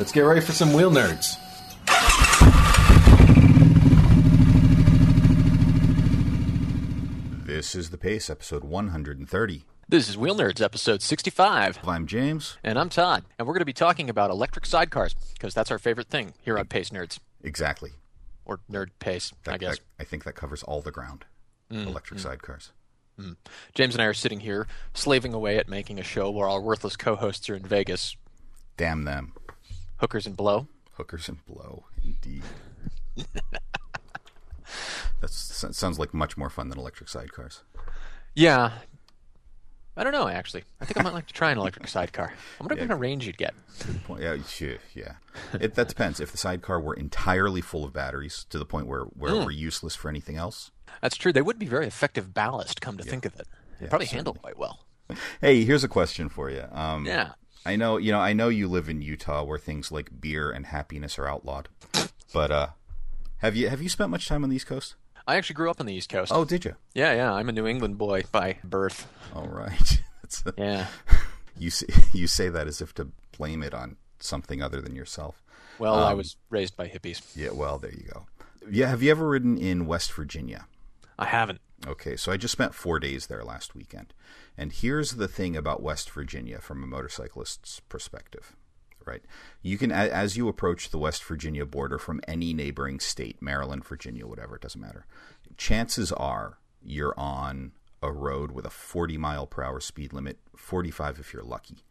Let's get ready for some wheel nerds. This is The Pace, episode 130. This is Wheel Nerds, episode 65. I'm James. And I'm Todd. And we're going to be talking about electric sidecars, because that's our favorite thing here on Pace Nerds. Exactly. Or Nerd Pace, That- I guess. that- I think that covers all the ground. Mm, Electric sidecars. James and I are sitting here slaving away at making a show where our worthless co hosts are in Vegas. Damn them. Hookers and blow. Hookers and blow, indeed. that sounds like much more fun than electric sidecars. Yeah. I don't know, actually. I think I might like to try an electric sidecar. I wonder what kind of range you'd get. Good point. Yeah, yeah. It, that depends. If the sidecar were entirely full of batteries to the point where, where Hmm. it were useless for anything else. That's true. They would be very effective ballast, come to think of it. They'd Yeah, probably handle quite well. Hey, here's a question for you. Um, Yeah. I know, you know, I know you live in Utah where things like beer and happiness are outlawed. But uh, have you have you spent much time on the East Coast? I actually grew up on the East Coast. Oh, did you? Yeah, yeah. I'm a New England boy by birth. All right. That's Yeah. you say, you say that as if to blame it on something other than yourself. Well, I Um, was raised by hippies. Yeah. Well, there you go. Yeah. Have you ever ridden in West Virginia? I haven't. Okay, so I just spent four days there last weekend. And here's the thing about West Virginia from a motorcyclist's perspective, right? You can, as you approach the West Virginia border from any neighboring state, Maryland, Virginia, whatever, it doesn't matter, chances are you're on a road with a 40 mile per hour speed limit, 45 if you're lucky.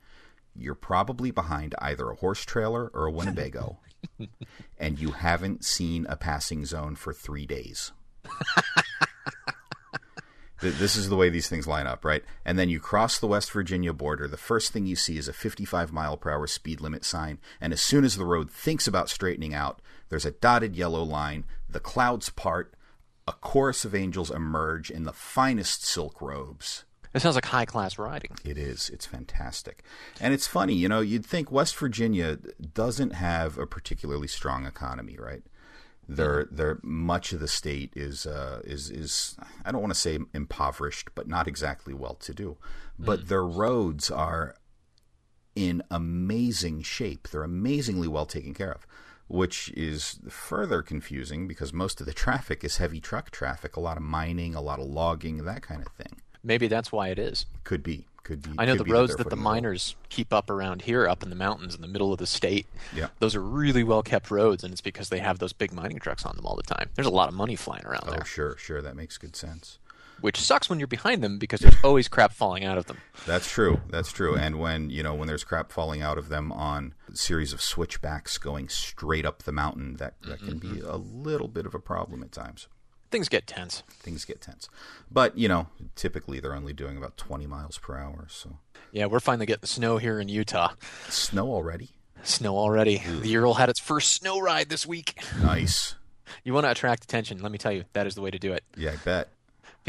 You're probably behind either a horse trailer or a Winnebago, and you haven't seen a passing zone for three days. Th- This is the way these things line up, right? And then you cross the West Virginia border. The first thing you see is a 55 mile per hour speed limit sign. And as soon as the road thinks about straightening out, there's a dotted yellow line. The clouds part. A chorus of angels emerge in the finest silk robes. It sounds like high class riding. It is. It's fantastic. And it's funny, you know, you'd think West Virginia doesn't have a particularly strong economy, right? Their their much of the state is uh, is is I don't want to say impoverished, but not exactly well to do. But their roads are in amazing shape. They're amazingly well taken care of, which is further confusing because most of the traffic is heavy truck traffic, a lot of mining, a lot of logging, that kind of thing. Maybe that's why it is. Could be. Could be. I know the roads that the miners keep up around here, up in the mountains in the middle of the state. Yeah. Those are really well kept roads, and it's because they have those big mining trucks on them all the time. There's a lot of money flying around there. Oh, there, sure, sure. That makes good sense. which sucks when you're behind them because there's always crap falling out of them. That's true. That's true. And when you know when there's crap falling out of them on a series of switchbacks going straight up the mountain, that that can be mm-hmm. a little bit of a problem at times. Things get tense. Things get tense. But you know, typically they're only doing about 20 miles per hour. So Yeah, we're finally getting snow here in Utah. snow already. Snow already. The Ural had its first snow ride this week. Nice. You want to attract attention? Let me tell you, that is the way to do it. Yeah, I bet.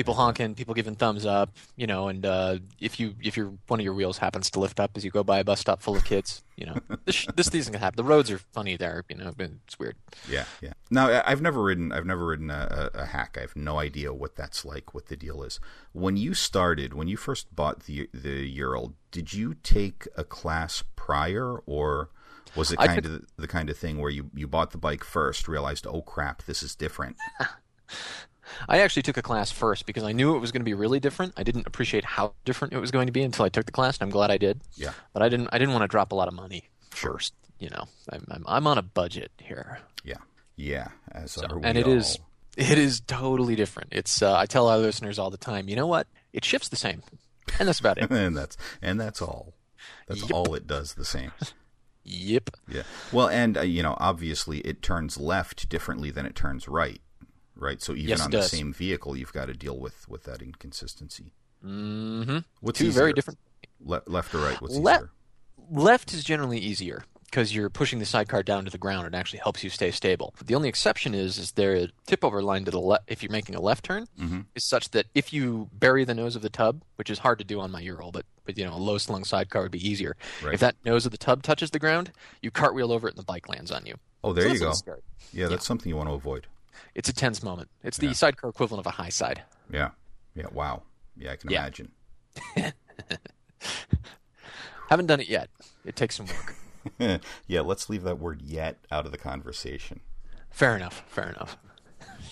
People honking, people giving thumbs up, you know, and uh, if you if your one of your wheels happens to lift up as you go by a bus stop full of kids, you know, this this can happen. The roads are funny there, you know, it's weird. Yeah, yeah. Now I've never ridden. I've never ridden a, a, hack. I have no idea what that's like. What the deal is. When you started, when you first bought the the Ural, did you take a class prior, or was it kind of the kind of thing where you you bought the bike first, realized, oh crap, this is different. I actually took a class first because I knew it was going to be really different. I didn't appreciate how different it was going to be until I took the class, and I'm glad I did. Yeah. But I didn't I didn't want to drop a lot of money first. You know, I'm I'm, I'm on a budget here, Yeah, yeah. We and it is all. it is totally different. It's uh, I tell our listeners all the time. You know what? It shifts the same, and that's about it. and that's and that's all. That's Yep. all it does. The same. yep. Yeah. Well, and uh, you know, obviously, it turns left differently than it turns right. Right. So even Yes, on the does. same vehicle, you've got to deal with with that inconsistency. Mm-hmm. What's Two easier? very different. Le- left or right? What's Le- easier? Left is generally easier because you're pushing the sidecar down to the ground. It actually helps you stay stable. The only exception is is there a tip over line to the left if you're making a left turn Mhm. is such that if you bury the nose of the tub, which is hard to do on my Ural, but but you know a low slung sidecar would be easier. Right. If that nose of the tub touches the ground, you cartwheel over it and the bike lands on you. Oh, there So you go. little scary. Yeah, that's something you want to avoid. It's a tense moment. It's the Yeah. sidecar equivalent of a high side. Yeah. Yeah. Wow. Yeah, I can Yeah. imagine. Haven't done it yet. It takes some work. yeah, let's leave that word yet out of the conversation. Fair enough. Fair enough.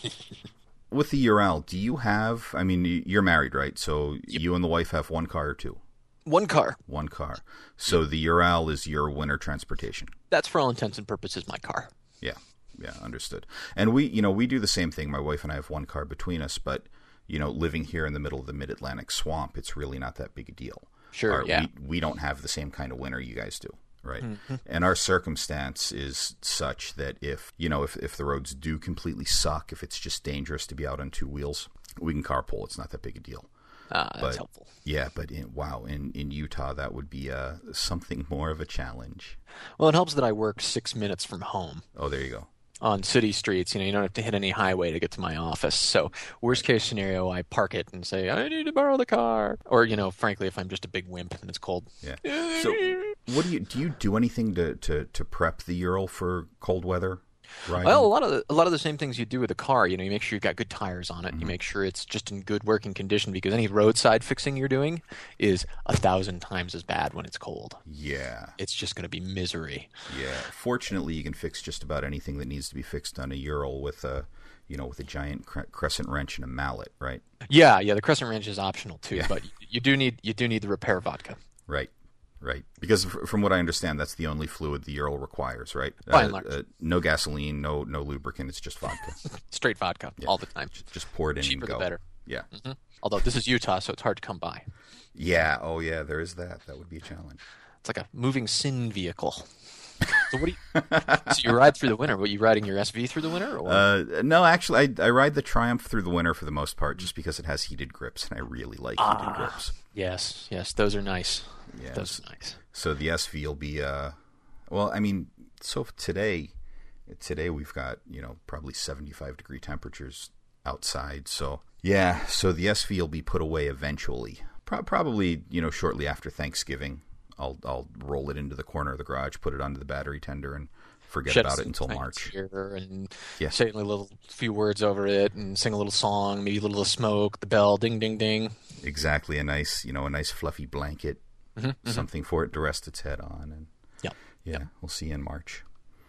With the Ural, do you have? I mean, you're married, right? So you and the wife have one car or two? One car. One car. So the Ural is your winter transportation. That's for all intents and purposes my car. Yeah, yeah, understood. And we, you know, we do the same thing. My wife and I have one car between us, but you know, living here in the middle of the Mid Atlantic swamp, it's really not that big a deal. Sure, Our- yeah. We, we don't have the same kind of winter you guys do, right? Mm-hmm. And our circumstance is such that if you know, if if the roads do completely suck, if it's just dangerous to be out on two wheels, we can carpool. It's not that big a deal. Ah, that's But- helpful. Yeah, but in, wow, in in Utah, that would be uh, something more of a challenge. Well, it helps that I work six minutes from home Oh, there you go. On city streets. You know, you don't have to hit any highway to get to my office. So, worst case scenario, I park it and say, I need to borrow the car. Or, you know, frankly, if I'm just a big wimp and it's cold. Yeah. So, what do you do? You do anything to, to, to prep the Ural for cold weather riding? Well, a lot of the, a lot of the same things you do with a car. You know, you make sure you've got good tires on it. You mm-hmm. make sure it's just in good working condition because any roadside fixing you're doing is a thousand times as bad when it's cold. yeah, It's just going to be misery. yeah. Fortunately, you can fix just about anything that needs to be fixed on a Ural with a, you know, with a giant cre- crescent wrench and a mallet, right? Yeah, yeah. The crescent wrench is optional too, but you do need you do need the repair vodka. Right. Right, because from what I understand, that's the only fluid the Ural requires, right? By Uh, and large. uh, no gasoline, no no lubricant. It's just vodka. Straight vodka all the time. just pour it in Cheaper and the better. Yeah, Although this is Utah, so it's hard to come by. yeah. Oh, yeah. There is that. That would be a challenge. It's like a moving sin vehicle. So what do you? so you ride through the winter? What you riding your SV through the winter? Or? Uh, no, actually, I, I ride the Triumph through the winter for the most part, just because it has heated grips, and I really like Ah. heated grips. yes, yes. Those are nice. Yes. Those are nice. So the SV will be, uh, well, I mean, so today, today we've got you know probably seventy-five degree temperatures outside. So yeah, so the SV will be put away eventually, Pro- probably you know shortly after Thanksgiving. I'll I'll roll it into the corner of the garage, put it onto the battery tender, and forget Shed about it until March. and Yeah. say a little few words over it and sing a little song, maybe a little smoke, the bell, ding, ding, ding. exactly a nice you know a nice fluffy blanket mm-hmm, mm-hmm. something for it to rest its head on and Yeah. yeah we'll see you in march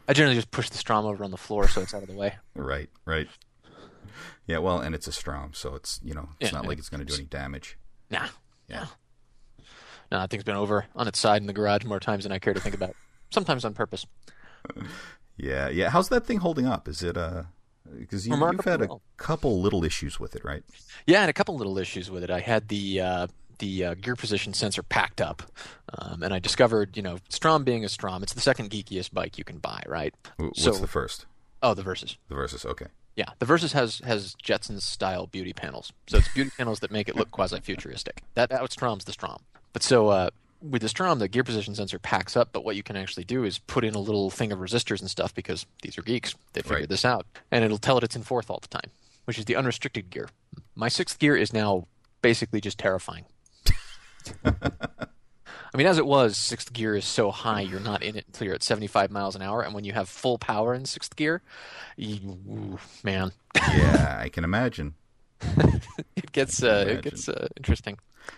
I generally just push the Strom over on the floor so it's out of the way. right right yeah well and it's a strom so it's you know it's Yeah, not like it's going to do any damage Nah. Yeah. No, that thing's been over on its side in the garage more times than I care to think about. Sometimes on purpose. yeah yeah how's that thing holding up is it uh because you, you've had a well. couple little issues with it right Yeah, and a couple little issues with it. I had the uh, the uh, gear position sensor packed up, um, and I discovered, you know, Strom being a Strom, it's the second geekiest bike you can buy, right? What's So- the first Oh, the Versys. the Versys okay Yeah, the Versys has has Jetsons style beauty panels, so it's beauty panels that make it look quasi futuristic. That that Strom's the Strom. But so uh, with the Strom, the gear position sensor packs up, but what you can actually do is put in a little thing of resistors and stuff because these are geeks. They figured Right. this out, and it'll tell it it's in fourth all the time, which is the unrestricted gear. My sixth gear is now basically just terrifying. I mean, as it was, sixth gear is so high you're not in it until you're at 75 miles an hour, and when you have full power in sixth gear, you, ooh, man, yeah i can imagine it gets uh, it gets uh, interesting.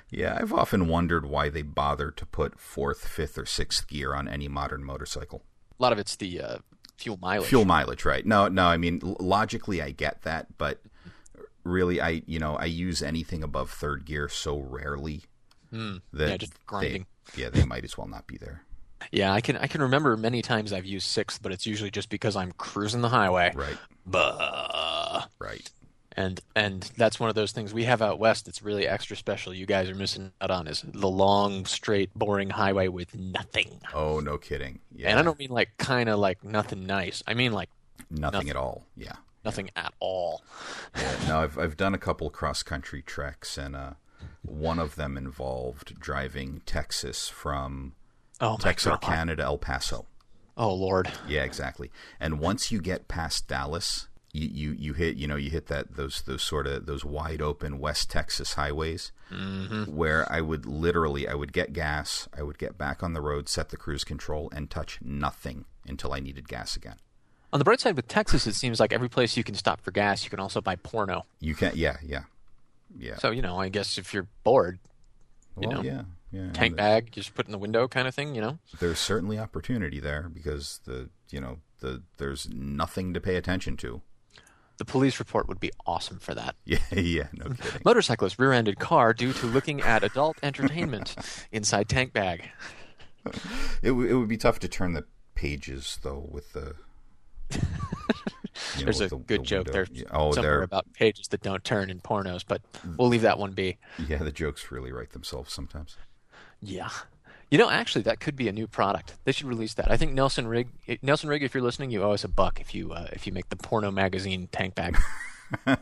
yeah i've often wondered why they bother to put fourth fifth or sixth gear on any modern motorcycle A lot of it's the uh, fuel mileage. fuel mileage right no no i mean logically i get that but really i you know i use anything above third gear so rarely that Hmm. Yeah, just they, grinding. yeah they might as well not be there Yeah, I can I can remember many times I've used sixth, but it's usually just because I'm cruising the highway. right Bah. right And and that's one of those things we have out west that's really extra special. You guys are missing out on is the long, straight, boring highway with nothing. oh no kidding yeah And I don't mean like kind of like nothing nice. I mean like nothing, nothing. at all yeah nothing at all. Yeah, no, I've I've done a couple cross country treks, and uh, one of them involved driving Texas from Oh texas god. El Paso. Oh lord. Yeah, exactly. And once you get past Dallas, you, you, you hit you know you hit that those those sort of those wide open West Texas highways mm-hmm. where I would literally I would get gas, I would get back on the road, set the cruise control, and touch nothing until I needed gas again. On the bright side with Texas, it seems like every place you can stop for gas, you can also buy porno. You can yeah yeah yeah. So you know, I guess if you're bored, well know. yeah yeah. tank bag, just put in the window kind of thing. You know, There's certainly opportunity there because the you know the there's nothing to pay attention to. The police report would be awesome for that. Yeah, yeah, no kidding. Motorcyclist rear-ended car due to looking at adult entertainment inside tank bag. It, w- it would be tough to turn the pages though with the. you know, There's a the- good the joke window. there Yeah, Oh, somewhere they're about pages that don't turn in pornos, but we'll mm. leave that one be. yeah. The jokes really write themselves sometimes. Yeah. You know, actually, that could be a new product. They should release that. I think Nelson Rigg, Nelson Rigg, if you're listening, you owe us a buck if you uh, if you make the porno magazine tank bag. you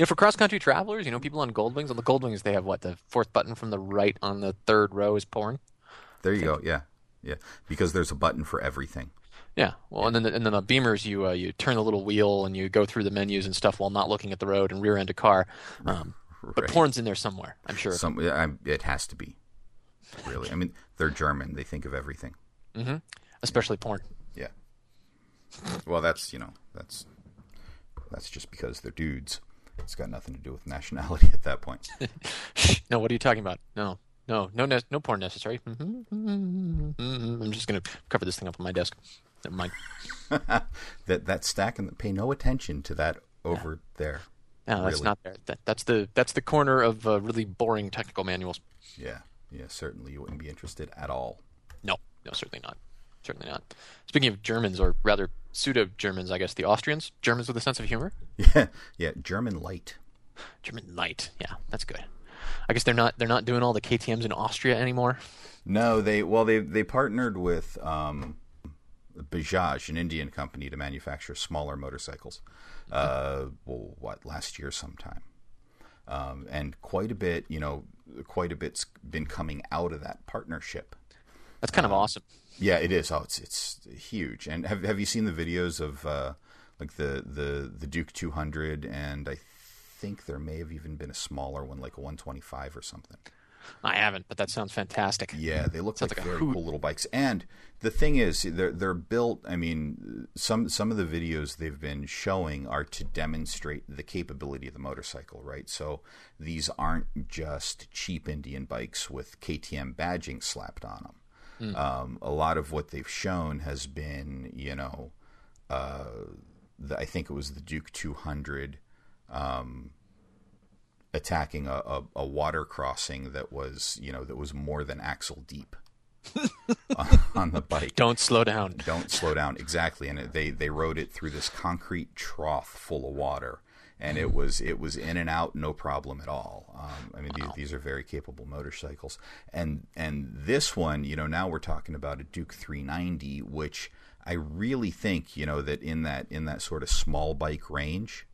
know, for cross country travelers, you know, people on Goldwings. On the Goldwings, they have what the fourth button from the right on the third row is porn. There you go. Yeah, yeah. Because there's a button for everything. Yeah. Well, and then the, and then the Beamers, you uh, you turn the little wheel and you go through the menus and stuff while not looking at the road and rear end a car. Um, But porn's in there somewhere, I'm sure. Some, it has to be. Really, I mean, they're German. They think of everything. Mm-hmm. especially porn. Yeah. Well, that's you know that's that's just because they're dudes. It's got nothing to do with nationality at that point. No, what are you talking about? No, no, no, ne- no porn necessary. Mm-hmm. Mm-hmm. I'm just gonna cover this thing up on my desk. Never mind. that that stack and pay no attention to that over there. No, that's Really? not there. That, that's the that's the corner of uh, really boring technical manuals. Yeah, yeah. Certainly, you wouldn't be interested at all. No, no, certainly not. Certainly not. Speaking of Germans, or rather pseudo Germans, I guess the Austrians, Germans with a sense of humor. Yeah, yeah. German light. German light. Yeah, that's good. I guess they're not they're not doing all the KTM's in Austria anymore. No, they well they they partnered with um, Bajaj, an Indian company, to manufacture smaller motorcycles. Uh, well, what last year sometime, um, and quite a bit, you know, quite a bit's been coming out of that partnership. That's kind of awesome. Yeah, it is. Oh, it's it's huge. And have have you seen the videos of uh, like the the the Duke 200? And I think there may have even been a smaller one, like a 125 or something. I haven't, but that sounds fantastic. Yeah, they look Sounds like, like very hoot. cool little bikes. And the thing is, they're they're built. I mean, some some of the videos they've been showing are to demonstrate the capability of the motorcycle, right? So these aren't just cheap Indian bikes with KTM badging slapped on them. Hmm. Um, a lot of what they've shown has been, you know, uh, the, I think it was the Duke 200 attacking a, a, a water crossing that was you know that was more than axle deep on, on the bike. Don't slow down. Don't slow down exactly, and it, they they rode it through this concrete trough full of water, and it was it was in and out no problem at all. Um, I mean these, these are very capable motorcycles, and and this one you know now we're talking about a Duke 390, which I really think you know that in that in that sort of small bike range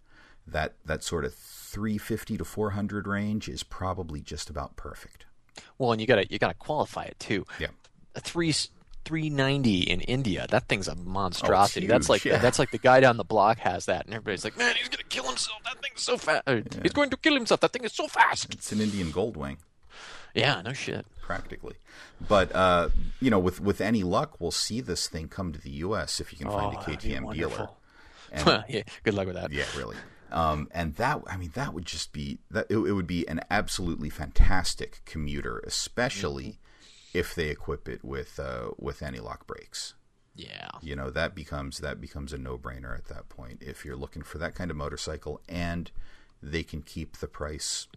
that that sort of 350 to 400 range is probably just about perfect. Well, and you gotta you gotta qualify it too. Yeah. A three three ninety in India. That thing's a monstrosity. that's huge, like yeah. that's like the guy down the block has that, and everybody's like, "Man, he's gonna kill himself. That thing's so fast. He's going to kill himself. That thing is so fast." It's an Indian Goldwing Yeah, no shit. practically. But uh, you know, with with any luck, we'll see this thing come to the U.S. if you can find a Oh, that'd KTM dealer. And, yeah, good luck with that. yeah, really. Um, and that, I mean, that would just be that. It, it would be an absolutely fantastic commuter, especially Mm-hmm. if they equip it with uh, with anti-lock brakes. Yeah. you know that becomes that becomes a no-brainer at that point if you're looking for that kind of motorcycle and they can keep the price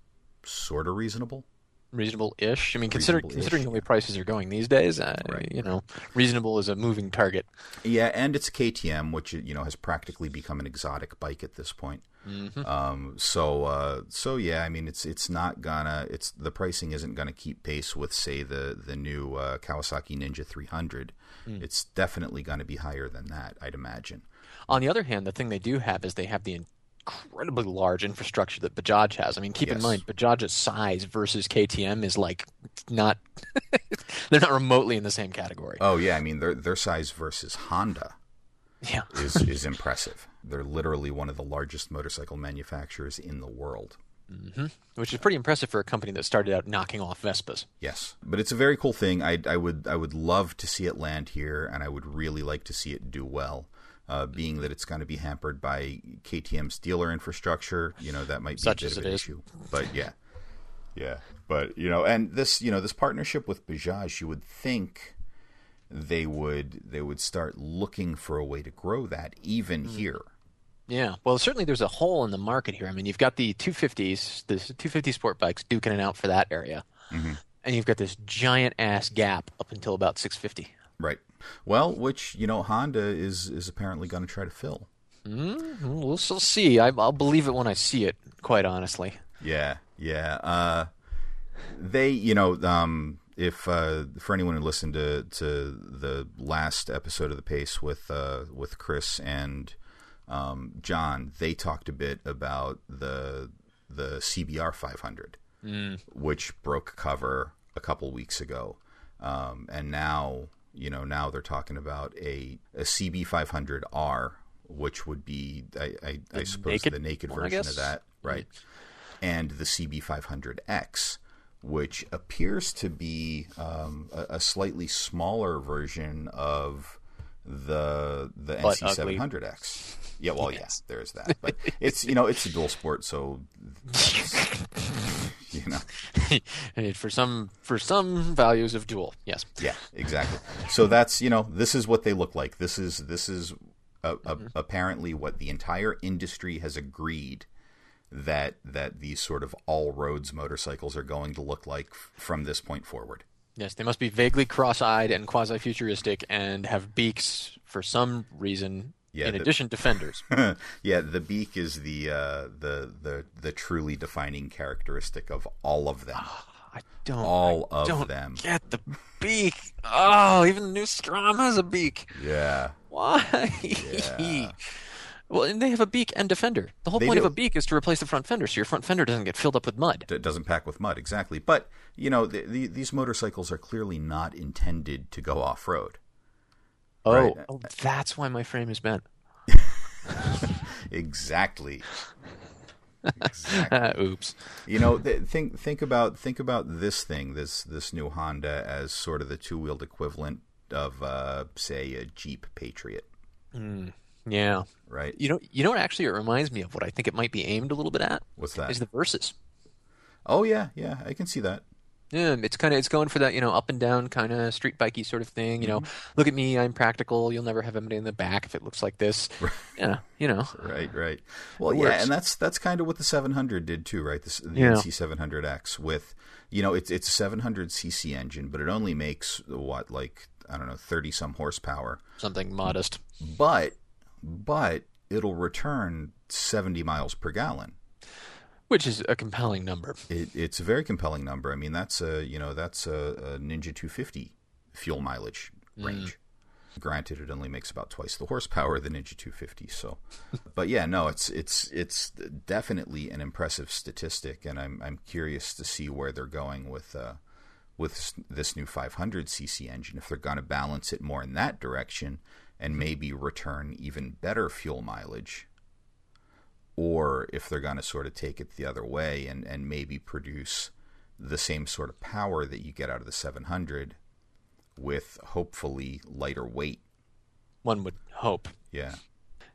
sort of reasonable Reasonable-ish. I mean, considering considering the way prices are going these days, uh, Right. you know, reasonable is a moving target. yeah and it's a ktm which you know has practically become an exotic bike at this point um, so uh, so yeah i mean it's it's not gonna it's the pricing isn't gonna keep pace with say the the new uh, kawasaki ninja 300 it's definitely gonna be higher than that i'd imagine. On the other hand, the thing they do have is they have the incredibly large infrastructure that Bajaj has. I mean, keep in mind Bajaj's size versus KTM is like not they're not remotely in the same category. oh yeah i mean their their size versus honda yeah. is is impressive. They're literally one of the largest motorcycle manufacturers in the world. Which is pretty impressive for a company that started out knocking off Vespas. Yes, but it's a very cool thing. I, I would I would love to see it land here, and I would really like to see it do well. Uh, being that it's going to be hampered by KTM's dealer infrastructure, you know that might be Such a bit as of an is. issue. But yeah, yeah. But you know, and this you know this partnership with Bajaj, you would think they would they would start looking for a way to grow that even Mm. here. Yeah, well, certainly there's a hole in the market here. I mean, you've got the 250s, the 250 sport bikes duking it out for that area, and you've got this giant ass gap up until about 650. Right. Well, which you know Honda is is apparently going to try to fill. We'll still see. I, I'll believe it when I see it. Quite honestly. Yeah, yeah. Uh, they, you know, um, if uh, for anyone who listened to to the last episode of the Pace with uh, with Chris and um, John, they talked a bit about the the CBR 500, which broke cover a couple weeks ago, um, and now you know now they're talking about a a CB 500R, which would be I, I, I suppose naked the naked one, version of that, right? and the CB500X, which appears to be um, a, a slightly smaller version of the the But. NC700X. Yeah, well, Yes. yeah, there's that, but it's you know it's a dual sport, so you know, for some for some values of dual, yes. yeah, exactly. So that's you know this is what they look like. This is this is uh, uh, apparently what the entire industry has agreed that that these sort of all roads motorcycles are going to look like f- from this point forward. Yes, they must be vaguely cross-eyed and quasi-futuristic and have beaks for some reason. Yeah, in the- addition to fenders. yeah, the beak is the uh, the the the truly defining characteristic of all of them. I don't. All I of don't them. Get the beak. Oh, even the new Strom has a beak. Yeah, Why? Yeah. well, and they have a beak and a fender. The whole They point do. of a beak is to replace the front fender, so your front fender doesn't get filled up with mud. it doesn't pack with mud exactly. But you know, the, the, these motorcycles are clearly not intended to go off road. Oh, Right. oh, that's why my frame is bent. Exactly. exactly. Uh, oops. You know, th- think think about think about this thing, this this new Honda as sort of the two wheeled equivalent of, uh, say, a Jeep Patriot, Yeah. Right? You know, you know what? Actually, it reminds me of what I think it might be aimed a little bit at. What's that? Is the Versys. Oh yeah, yeah, I can see that. Yeah, it's kind of it's going for that you know up and down kind of street bikey sort of thing. You know, mm-hmm. look at me, I'm practical. You'll never have anybody in the back if it looks like this. Yeah, you know. Right, right. Well, yeah, and that's that's kind of what the 700 did too, right? This, the Yeah. NC700X with, you know, it's it's a 700 cc engine, but it only makes what like I don't know, 30 some horsepower, something modest. but but it'll return 70 miles per gallon. Which is a compelling number. It, it's a very compelling number. I mean, that's a you know that's a, a Ninja 250 fuel mileage range. Granted, it only makes about twice the horsepower of the Ninja 250. So, but yeah, no, it's it's it's definitely an impressive statistic, and I'm I'm curious to see where they're going with uh, with this new 500 cc engine. If they're going to balance it more in that direction, and maybe return even better fuel mileage or if they're going to sort of take it the other way and, and maybe produce the same sort of power that you get out of the 700 with hopefully lighter weight. One would hope. Yeah.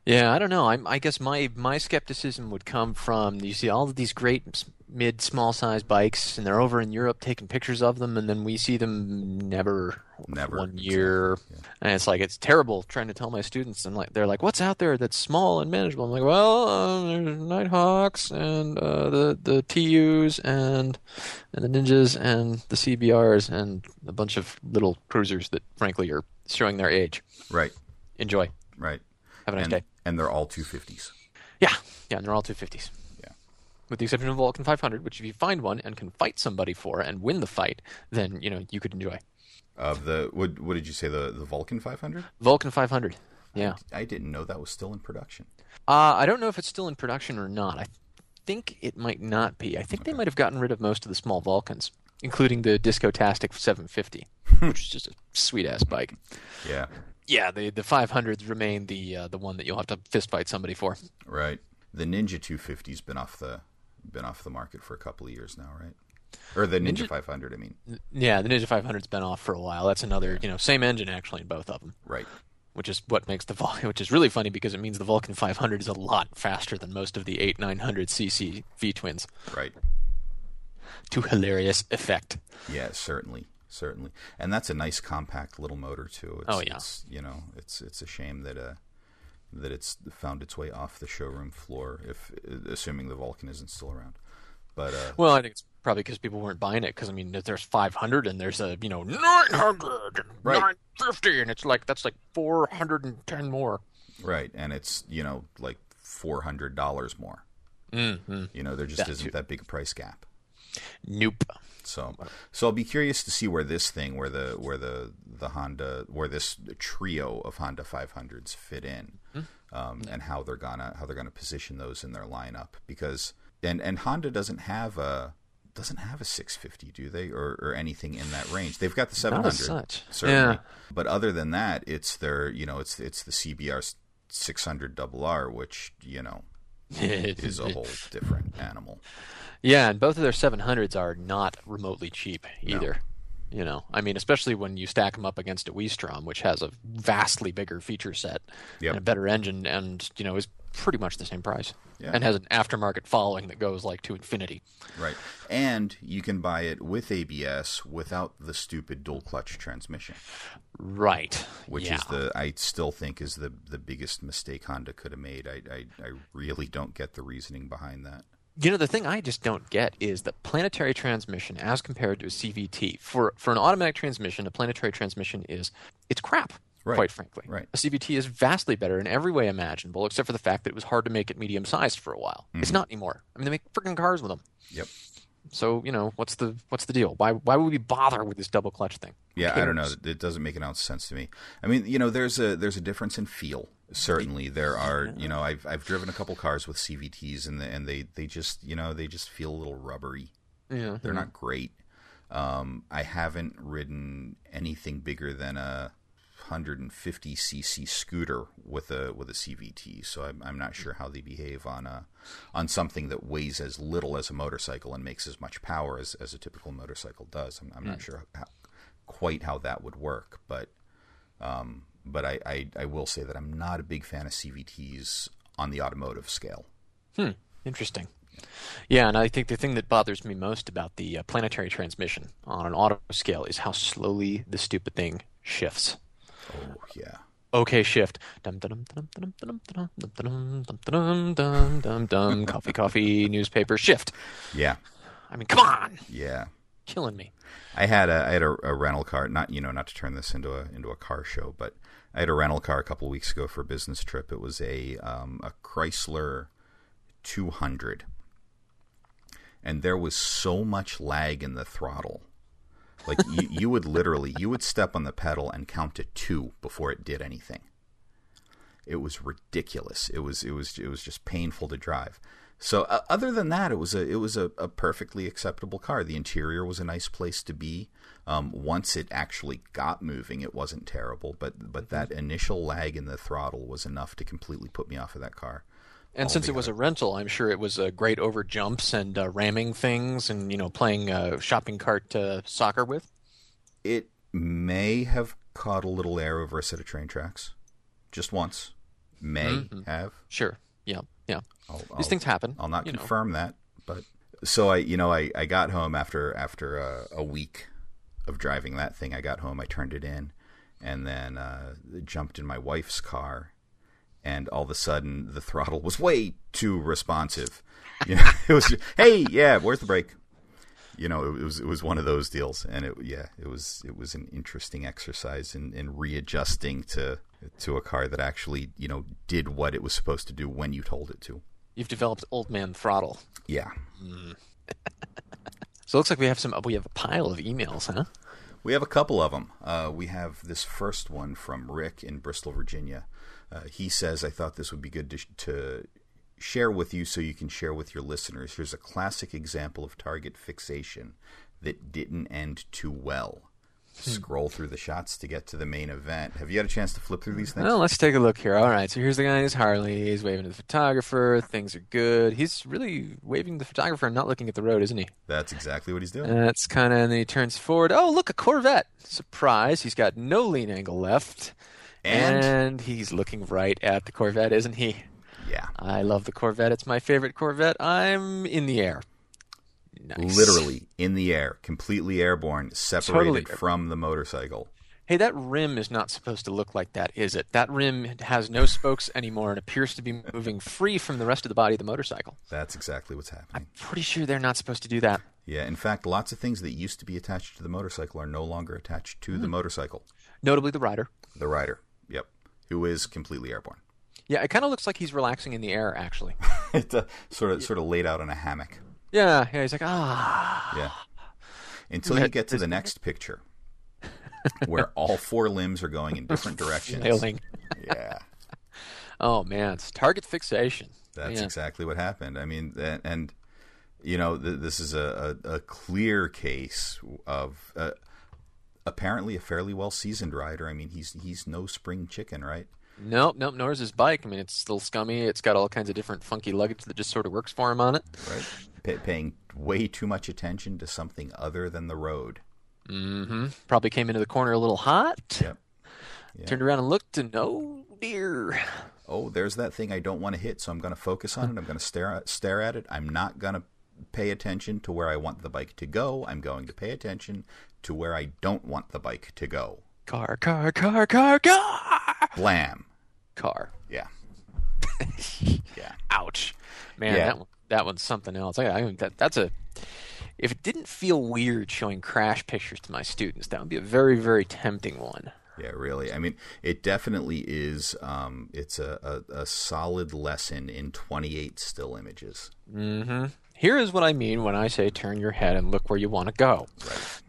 Yeah, I don't know. I'm, I guess my my skepticism would come from you see all of these great mid small size bikes, and they're over in Europe taking pictures of them, and then we see them never, Never, one year, and it's like it's terrible trying to tell my students, and like they're like, "What's out there that's small and manageable?" I'm like, "Well, um, there's Nighthawks and uh, the the TUs and and the Ninjas and the CBRs and a bunch of little cruisers that frankly are showing their age. Right. Enjoy. Right. Have a nice And, day." and they're all 250s. Yeah, yeah, and they're all 250s. Yeah. With the exception of the Vulcan 500, which if you find one and can fight somebody for and win the fight, then you know you could enjoy. Of the what, what did you say the the Vulcan 500? Vulcan 500. Yeah. I didn't know that was still in production. Uh, I don't know if it's still in production or not. I think it might not be. I think they might have gotten rid of most of the small Vulcans, including the Discotastic 750, which is just a sweet ass bike. Yeah. Yeah, the the 500s remain the uh, the one that you'll have to fist fight somebody for. Right. The Ninja 250's been off the been off the market for a couple of years now, right? Or the Ninja, Ninja- 500, I mean. Yeah, the Ninja 500's been off for a while. That's another, you know, same engine actually in both of them. Right. which is what makes the Vul- which is really funny because it means the Vulcan 500 is a lot faster than most of the 8 900 cc V twins. Right. to hilarious effect. Yeah, certainly, certainly, and that's a nice compact little motor too. It's, Oh, yeah. it's, you know, it's it's a shame that uh that it's found its way off the showroom floor, if assuming the Vulcan isn't still around. But uh, Well, I think it's probably because people weren't buying it. Because I mean, if there's 500 and there's a you know 900, Right. 950, and it's like that's like 410 more. right, and it's you know like four hundred dollars more. Mm-hmm. You know, there just That isn't that big a price gap. Nope. So, so I'll be curious to see where this thing, where the where the the Honda, where this trio of Honda 500s fit in, um, and how they're gonna how they're gonna position those in their lineup. Because and and Honda doesn't have a doesn't have a 650, do they, or or anything in that range? They've got the 700, Not as such. certainly. Yeah. But other than that, it's their you know it's it's the CBR 600 RR, which you know is a whole different animal. Yeah, and both of their 700s are not remotely cheap either. You know, I mean, especially when you stack them up against a Weestrom, which has a vastly bigger feature set Yep. and a better engine, and you know is pretty much the same price, Yeah. and has an aftermarket following that goes like to infinity. Right. And you can buy it with ABS without the stupid dual clutch transmission, Right. which yeah. is the I still think is the the biggest mistake Honda could have made. I, I I really don't get the reasoning behind that. You know, the thing I just don't get is the planetary transmission as compared to a CVT. For for an automatic transmission, a planetary transmission is it's crap. Right. Quite frankly, Right. A CVT is vastly better in every way imaginable, except for the fact that it was hard to make it medium sized for a while. Mm-hmm. It's not anymore. I mean, they make freaking cars with them. Yep. So you know, what's the what's the deal? Why why would we bother with this double clutch thing? Yeah, I don't know. It doesn't make an ounce of sense to me. I mean, you know, there's a there's a difference in feel. Certainly, there are. You know, I've I've driven a couple cars with CVTs, and the, and they they just you know they just feel a little rubbery. Yeah. They're not great. Um, I haven't ridden anything bigger than a 150 cc scooter with a with a CVT, so I'm, I'm not sure how they behave on a on something that weighs as little as a motorcycle and makes as much power as, as a typical motorcycle does. I'm, I'm not sure how, quite how that would work, but um, but I, I I will say that I'm not a big fan of CVTs on the automotive scale. Hmm. Interesting. Yeah, and I think the thing that bothers me most about the uh, planetary transmission on an auto scale is how slowly the stupid thing shifts. Oh yeah. Okay, shift. Dum dum dum dum dum dum dum dum dum dum dum dum dum. Coffee, coffee. Newspaper. Shift. Yeah, I mean, come on, yeah. killing me. I had a I had a, a rental car. Not you know not to turn this into a into a car show, but I had a rental car a couple of weeks ago for a business trip. It was a um, a Chrysler 200, and there was so much lag in the throttle. Like you, you would literally you would step on the pedal and count to two before it did anything. It was ridiculous. It was it was it was just painful to drive. So uh, other than that, it was a it was a, a perfectly acceptable car. The interior was a nice place to be. Um, once it actually got moving, it wasn't terrible. But but that initial lag in the throttle was enough to completely put me off of that car. And since it was a rental, I'm sure it was uh, great over jumps and uh, ramming things, and you know, playing uh, shopping cart uh, soccer with. It may have caught a little air over a set of train tracks, just once. May have. Sure. Yeah. Yeah. I'll, These I'll- things happen. I'll not you know. confirm that, but so I, you know, I, I got home after after a, a week of driving that thing. I got home, I turned it in, and then uh, jumped in my wife's car, and all of a sudden the throttle was way too responsive. You know, it was just, hey, yeah, where's the brake? You know, it was it was one of those deals, and it yeah, it was it was an interesting exercise in, in readjusting to to a car that actually you know did what it was supposed to do when you told it to. You've developed old man throttle. Yeah. So it looks like we have some. We have a pile of emails, huh? We have a couple of them. Uh, we have this first one from Rick in Bristol, Virginia. Uh, he says, I thought this would be good to, to share with you so you can share with your listeners. Here's a classic example of target fixation that didn't end too well. Scroll through the shots to get to the main event. Have you had a chance to flip through these things? Well, let's take a look here. All right, so here's the guy in his Harley. He's waving to the photographer. Things are good. He's really waving to the photographer and not looking at the road, isn't he? That's exactly what he's doing. That's kind of, and then he turns forward. Oh, look, a Corvette. Surprise. He's got no lean angle left. And- and he's looking right at the Corvette, isn't he? yeah. I love the Corvette. It's my favorite Corvette. I'm in the air. Nice. literally in the air, completely airborne, separated Totally. from the motorcycle. Hey, that rim is not supposed to look like that, is it? That rim has no spokes anymore and appears to be moving free from the rest of the body of the motorcycle. That's exactly what's happening. I'm pretty sure they're not supposed to do that. Yeah, in fact, lots of things that used to be attached to the motorcycle are no longer attached to the Hmm. motorcycle. Notably, the rider. The rider, who is completely airborne. Yeah, it kind of looks like he's relaxing in the air, actually. it's uh, sort of sort of laid out in a hammock. Yeah, yeah, he's like, ah. Yeah. Until you get to the next picture, where all four limbs are going in different directions. Flailing. Yeah, Oh, man, it's target fixation. that's Yeah. exactly what happened. I mean, and, and you know, th- this is a, a, a clear case of uh, apparently a fairly well seasoned rider. I mean, he's he's no spring chicken, right? Nope, nope, nor is his bike. I mean, it's still scummy. It's got all kinds of different funky luggage that just sort of works for him on it. Right. Pa paying way too much attention to something other than the road. Mm-hmm. Probably came into the corner a little hot. Yep. Yeah. Turned around and looked, and oh dear. oh, there's that thing I don't want to hit, so I'm going to focus on it. I'm going to stare at, stare at it. I'm not going to pay attention to where I want the bike to go. I'm going to pay attention to where I don't want the bike to go. Car, car, car, car, car. Blam. Car. Yeah. yeah. Ouch. Man, Yeah. that one, that one's something else. I, I that that's a. If it didn't feel weird showing crash pictures to my students, that would be a very, very tempting one. Yeah, really. I mean, it definitely is. Um, it's a, a, a solid lesson in 28 still images. Mm-hmm. Here is what I mean when I say turn your head and look where you want to go. Right.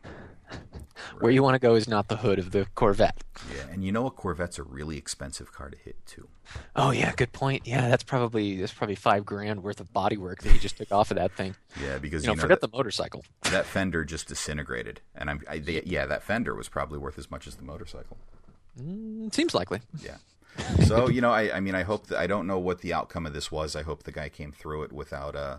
Where you want to go is not the hood of the Corvette. Yeah, and you know a Corvette's a really expensive car to hit too. Oh yeah, good point. Yeah, that's probably that's probably five grand worth of bodywork that he just took off of that thing. Yeah, because You know, you know forget that, the motorcycle. that fender just disintegrated, and I'm I, they, yeah, that fender was probably worth as much as the motorcycle. It seems likely. Yeah. So you know, I, I mean, I hope that I don't know what the outcome of this was. I hope the guy came through it without uh,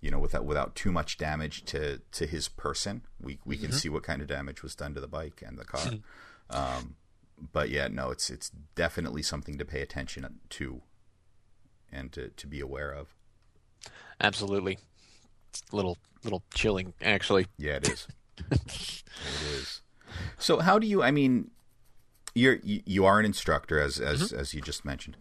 you know, without without too much damage to to his person. We we can mm-hmm. see what kind of damage was done to the bike and the car. Hmm. um, but yeah, no, it's it's definitely something to pay attention to and to to be aware of. Absolutely. It's a little little chilling actually. Yeah, it is. it is. So, how do you? I mean, you're you, you are an instructor, as as mm-hmm. as you just mentioned.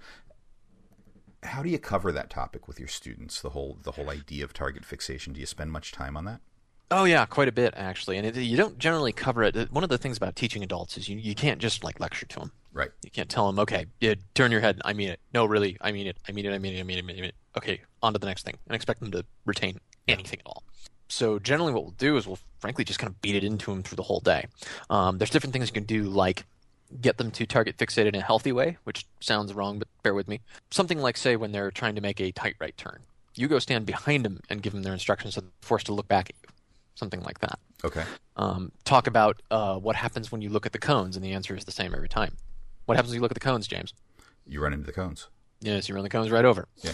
How do you cover that topic with your students? The whole the whole idea of target fixation. Do you spend much time on that? Oh yeah, quite a bit actually. And it, you don't generally cover it. One of the things about teaching adults is you you can't just like lecture to them. Right. You can't tell them, okay, yeah, turn your head. I mean it. No, really, I mean it. I mean it. I mean it. I mean it. I mean it. Okay, on to the next thing, and expect them to retain anything at all. So generally, what we'll do is we'll frankly just kind of beat it into them through the whole day. Um, there's different things you can do, like get them to target fixate in a healthy way, which sounds wrong, but bear with me. Something like, say, when they're trying to make a tight right turn, you go stand behind them and give them their instructions, so they're forced to look back at you. Something like that. Okay. Um, talk about uh, what happens when you look at the cones, and the answer is the same every time. What happens when you look at the cones, James? You run into the cones. Yes, you run the cones right over. Yeah.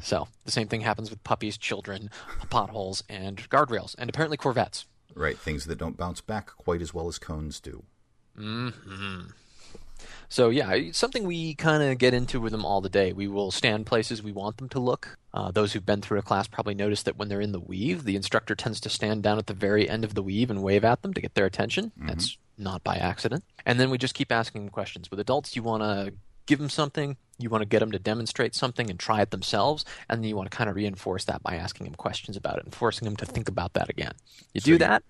So the same thing happens with puppies, children, potholes, and guardrails, and apparently Corvettes. Right. Things that don't bounce back quite as well as cones do. So yeah, it's something we kind of get into with them all the day. We will stand places we want them to look. Uh, those who've been through a class probably notice that when they're in the weave, the instructor tends to stand down at the very end of the weave and wave at them to get their attention. That's not by accident. And then we just keep asking them questions. With adults, you want to give them something, you want to get them to demonstrate something and try it themselves, and then you want to kind of reinforce that by asking them questions about it and forcing them to think about that again. You do that,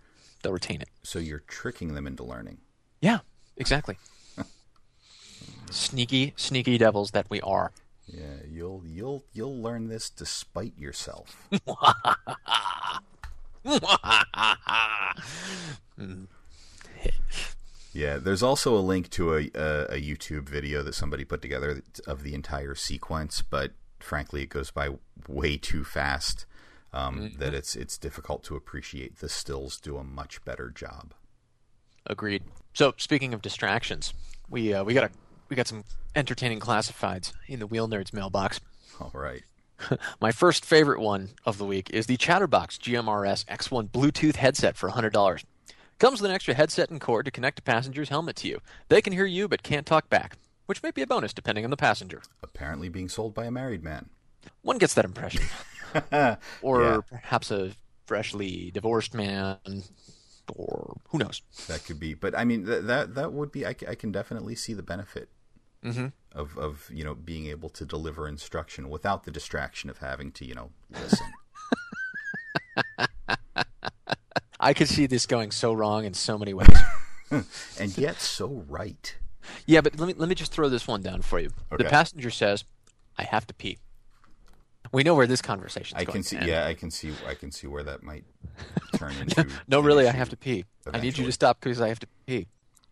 they'll retain it. So you're tricking them into learning. Yeah, exactly. sneaky, sneaky devils that we are. Yeah, you'll you'll you'll learn this despite yourself. Yeah, there's also a link to a, a a YouTube video that somebody put together of the entire sequence, but frankly, it goes by way too fast. Um, That it's it's difficult to appreciate. The stills do a much better job. Agreed. So speaking of distractions, we uh, we got a we got some entertaining classifieds in the Wheel Nerds mailbox. All right. My first favorite one of the week is the Chatterbox GMRS X1 Bluetooth headset for $100. Comes with an extra headset and cord to connect a passenger's helmet to you. They can hear you but can't talk back, which may be a bonus depending on the passenger. Apparently, being sold by a married man. One gets that impression. or Yeah. perhaps a freshly divorced man, or who knows? That could be, but I mean th- that that would be. I, c- I can definitely see the benefit Mm-hmm. of of you know being able to deliver instruction without the distraction of having to you know listen. I could see this going so wrong in so many ways. and yet so right. yeah, but let me let me just throw this one down for you. Okay. The passenger says, "I have to pee." We know where this conversation is I can see. end. Yeah, I can see. I can see where that might turn into. No, really, I have to pee. I need you to stop because I have to pee.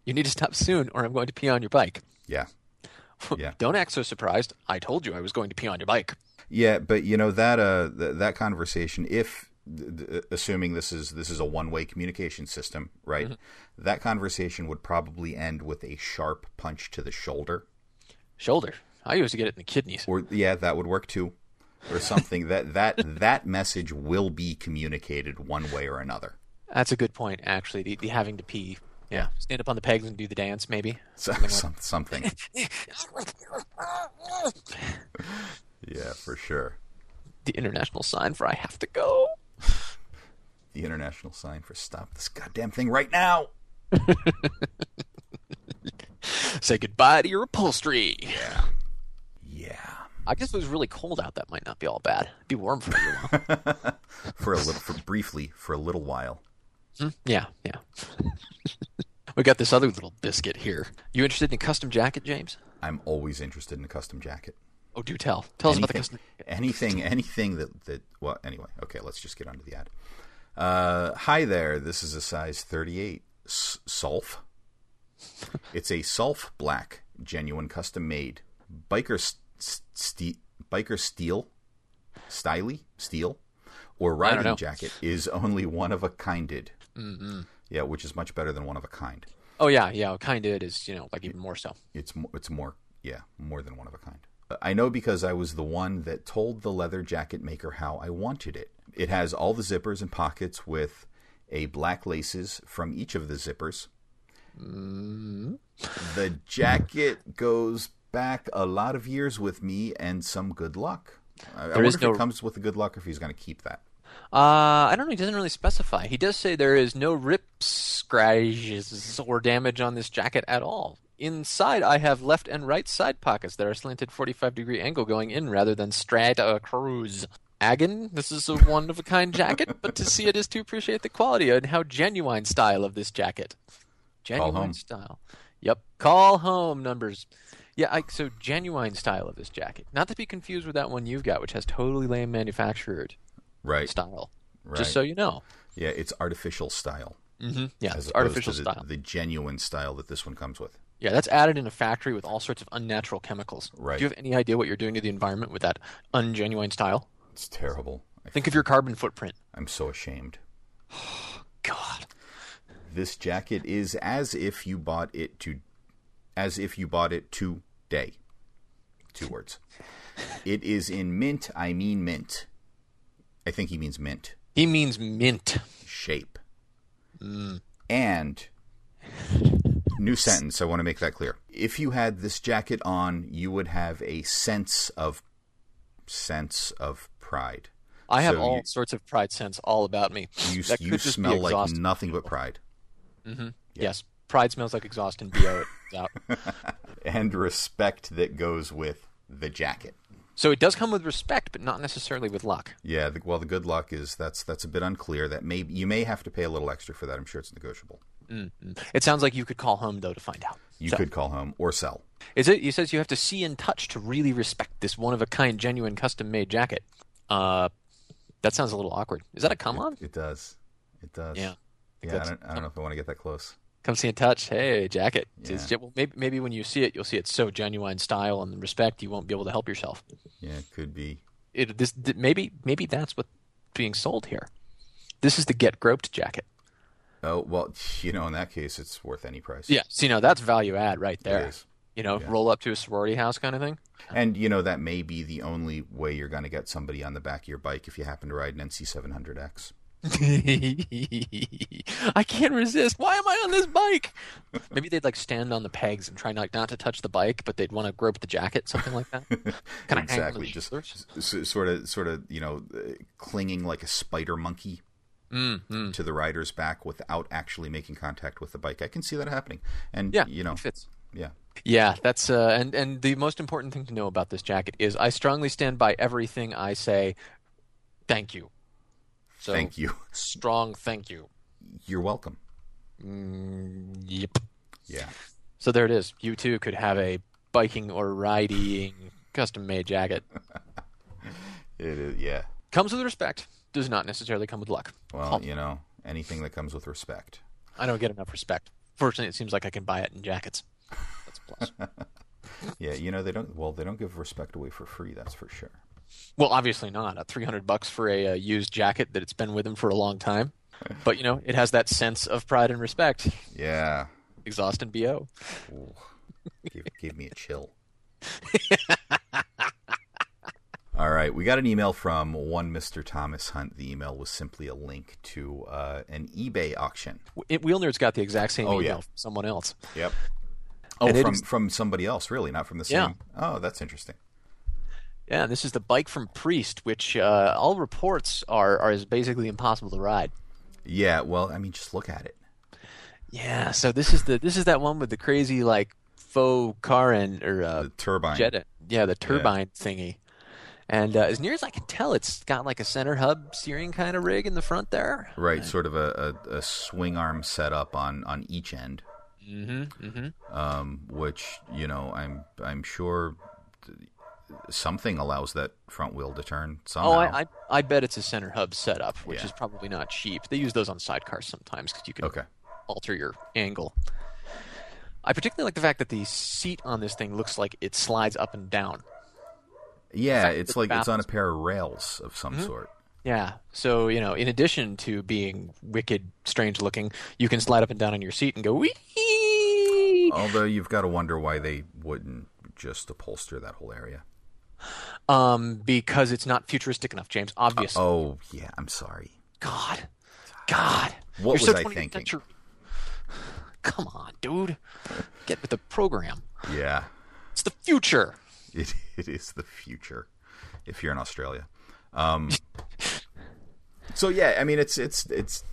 You need to stop soon, or I'm going to pee on your bike. Yeah, Yeah. Don't act so surprised. I told you I was going to pee on your bike. yeah, but you know that uh th- that conversation, if assuming this is this is a one way communication system, right? Mm-hmm. That conversation would probably end with a sharp punch to the shoulder, Shoulder. I used to get it in the kidneys. or yeah, that would work too, or something that that that message will be communicated one way or another. That's a good point, actually. The, the having to pee. Yeah. Stand up on the pegs and do the dance, maybe. So, some, something. Yeah, for sure. The international sign for I have to go. The international sign for stop this goddamn thing right now. Say goodbye to your upholstery. Yeah. Yeah. I guess if it was really cold out, that might not be all bad. It'd be warm for a little while. For a little, for briefly, for a little while. Hmm? Yeah, yeah. we got this other little biscuit here. You interested in a custom jacket, James? I'm always interested in a custom jacket. Oh, do tell. Tell us about the custom. anything, anything that that. Well, anyway, okay. Let's just get onto the ad. Uh, hi there. This is a size 38 S- Sulf. It's a Sulf black, genuine, custom made biker st- biker steel, styly steel, or I don't know. riding jacket is only one of a kinded. Mm-hmm. Yeah, which is much better than one of a kind. Oh yeah, yeah. Kind of is, you know, like even more so. It's it's more yeah more than one of a kind. I know because I was the one that told the leather jacket maker how I wanted it. It has all the zippers and pockets with a black laces from each of the zippers. The jacket goes back a lot of years with me and some good luck. I, I wonder is if no- it comes with the good luck or if he's going to keep that. Uh, I don't know. He doesn't really specify. He does say there is no rips, scratches or damage on this jacket at all. Inside, I have left and right side pockets that are slanted 45 degree angle going in rather than straight across. Agon, this is a one of a kind jacket, but to see it is to appreciate the quality and how genuine style of this jacket. Genuine style. Yep. Call home numbers. Yeah, I, so genuine style of this jacket. Not to be confused with that one you've got, which has totally lame manufactured Right. style. Right. Just so you know. Yeah, it's artificial style Mm-hmm. Yeah, as it's artificial to the, style. the genuine style that this one comes with. Yeah, that's added in a factory with all sorts of unnatural chemicals. Right. Do you have any idea what you're doing to the environment with that ungenuine style? It's terrible. I Think of your carbon footprint. I'm so ashamed. Oh, God. This jacket is as if you bought it to as if you bought it today. Two words. It is in mint, I mean mint. I think he means mint He means mint. shape. Mm. And new sentence, I want to make that clear. If you had this jacket on, you would have a sense of sense of pride. I have So all you- sorts of pride sense all about me. You, you smell like nothing but pride. mm-hmm Yes, pride smells like exhaust and bo it out. And respect that goes with the jacket. So it does come with respect, but not necessarily with luck. Yeah, the, well, the good luck is that's that's a bit unclear. That may you may have to pay a little extra for that. I'm sure it's negotiable. It sounds like you could call home though to find out. You So- could call home or sell. Is it? He says you have to see and touch to really respect this one of a kind, genuine, custom made jacket. Uh, that sounds a little awkward. Is that a come on? It does. It does. Yeah. Yeah. I don't, I don't know if I want to get that close. Come see and touch. Hey, jacket. Yeah. well, maybe maybe when you see it, you'll see it's so genuine style and respect, you won't be able to help yourself. Yeah, it could be. It this maybe maybe that's what's being sold here. This is the get groped jacket. Oh well, you know, in that case, it's worth any price. Yeah. See, now that's value add right there. You know, Yeah. roll up to a sorority house kind of thing. And you know that may be the only way you're going to get somebody on the back of your bike if you happen to ride an NC700X. I can't resist. Why am I on this bike? Maybe they'd like stand on the pegs and try not, not to touch the bike, but they'd want to grope the jacket, something like that. Kind of exactly. Just s- sort of, sort of, you know, uh, clinging like a spider monkey. Mm, to the rider's back without actually making contact with the bike. I can see that happening. And Yeah, you know, it fits. yeah. Yeah, that's uh, and and the most important thing to know about this jacket is I strongly stand by everything I say. Thank you. So, Thank you. Strong thank you. You're welcome. Mm, yep. Yeah. So there it is. You too could have a biking or riding custom made jacket. It is yeah. Comes with respect, does not necessarily come with luck. Well, you know, anything that comes with respect. I don't get enough respect. Fortunately, it seems like I can buy it in jackets. That's a plus. Yeah, you know they don't. Well, they don't give respect away for free. That's for sure. Well, obviously not. A three hundred bucks for a uh, used jacket that it's been with him for a long time. But you know, it has that sense of pride and respect. Yeah. Exhaust and bo. Ooh. gave, gave me a chill. All right, we got an email from one Mr. Thomas Hunt. The email was simply a link to uh, an eBay auction. It, Wheel Nerd's got the exact same Oh, email yeah. from someone else. Yep. Oh, And from from somebody else, really, not from the Yeah. same. Oh, that's interesting. Yeah, this is the bike from Priest, which uh, all reports are are is basically impossible to ride. Yeah, well, I mean, just look at it. Yeah, so this is the this is that one with the crazy like faux car and or uh, The turbine. jet. Yeah, the turbine thingy. And uh, as near as I can tell, it's got like a center hub steering kind of rig in the front there. Right, sort of a, a, a swing arm setup on, on each end, Mm-hmm. Mm-hmm. um, which you know I'm I'm sure something allows that front wheel to turn somehow. Oh, I, I I bet it's a center hub setup, which Yeah. is probably not cheap. They use those on sidecars sometimes because you can Okay. alter your angle. I particularly like the fact that the seat on this thing looks like it slides up and down. Yeah, it's like it's on a pair of rails of Mm-hmm. some sort. Yeah. So, you know, in addition to being wicked, strange looking, you can slide up and down on your seat and go wee. Although you've got to wonder why they wouldn't just upholster that whole area. Um, because it's not futuristic enough, James. Obviously. Oh yeah, I'm sorry. God. God. What You're was I thinking? Come on, dude. Get with the program. Yeah, It's the future. it it is the future. If you're in Australia, um, so yeah, I mean it's it's it's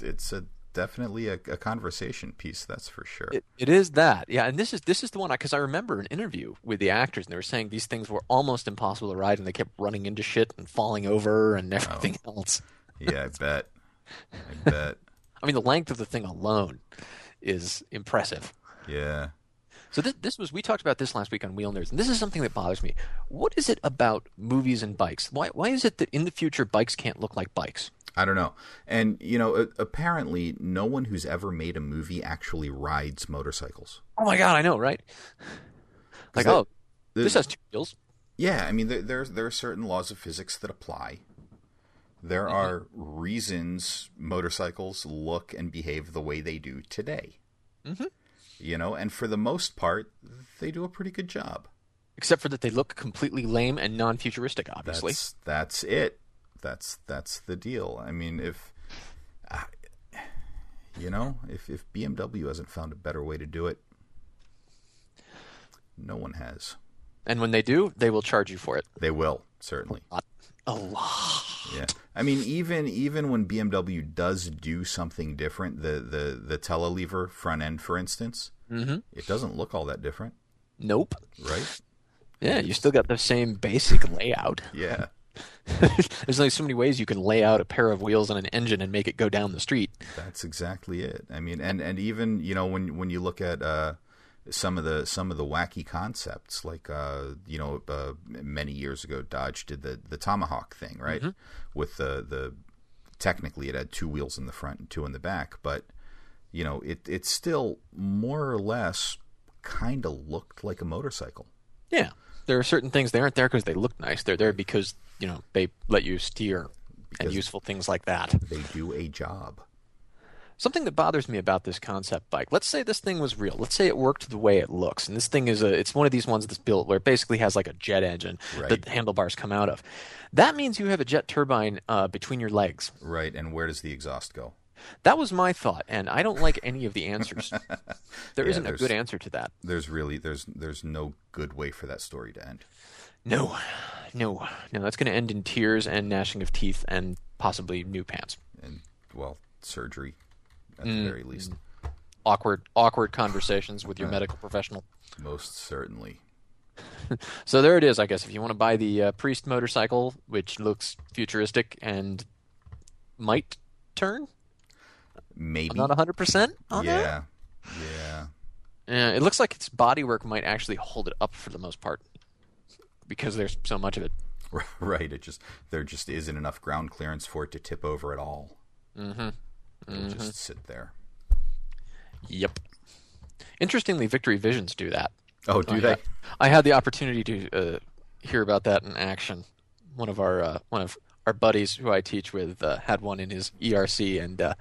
it's a definitely a, a conversation piece. That's for sure. It, it is that, yeah. And this is this is the one because I remember an interview with the actors, and they were saying these things were almost impossible to ride, and they kept running into shit and falling over and oh. everything else. yeah, I bet. I bet. I mean, the length of the thing alone is impressive. Yeah. So this, this was we talked about this last week on Wheel Nerds, and this is something that bothers me. What is it about movies and bikes? Why why is it that in the future bikes can't look like bikes? I don't know. And you know, apparently, no one who's ever made a movie actually rides motorcycles. Oh my god, I know, right? Like, that- oh, this has two wheels. Yeah, I mean, there there, there are certain laws of physics that apply. There Mm-hmm. are reasons motorcycles look and behave the way they do today. Mhm. You know, and for the most part, they do a pretty good job. Except for that they look completely lame and non-futuristic. Obviously, That's that's it. That's that's the deal. I mean, if you know, if if BMW hasn't found a better way to do it, no one has. and when they do, they will charge you for it. They will certainly. lot. A lot. Yeah, I mean, even even when BMW does do something different, the the the telelever front end, for instance, Mm-hmm. it doesn't look all that different, Nope. right? Yeah, you still got the same basic layout. Yeah, There's only so many ways you can lay out a pair of wheels on an engine and make it go down the street. that's exactly it. I mean, and and even you know when when you look at uh, some of the some of the wacky concepts, like uh, you know, uh, many years ago, Dodge did the the Tomahawk thing, right? With the the technically it had two wheels in the front and two in the back, but you know, it it still more or less kind of looked like a motorcycle. Yeah. There are certain things they aren't there because they look nice. They're there because, you know, they let you steer and useful things like that. They do a job. Something that bothers me about this concept bike. Let's say this thing was real. Let's say it worked the way it looks. And this thing is a it's one of these ones that's built where it basically has like a jet engine Right. that the handlebars come out of. That means you have a jet turbine uh, between your legs. Right, and where does the exhaust go? That was my thought, and I don't like any of the answers. There Yeah, not a good answer to that. There's really there's there's no good way for that story to end. No, no, no. That's going to end in tears and gnashing of teeth and possibly new pants. And well, surgery at the very least. Awkward, awkward conversations with your medical professional. Most certainly. So there it is. I guess if you want to buy the uh, Priest motorcycle, which looks futuristic and might turn, Maybe. I'm not 100 percent on that. yeah. Yeah. Yeah, it looks like its bodywork might actually hold it up for the most part because there's so much of it. Right. It just there just isn't enough ground clearance for it to tip over at all. Mm-hmm. It'll just sit there. Yep. Interestingly, Victory Visions do that. Oh, do I they? had- I had the opportunity to uh, hear about that in action. One of our uh, one of our buddies who I teach with uh, had one in his ERC, and uh,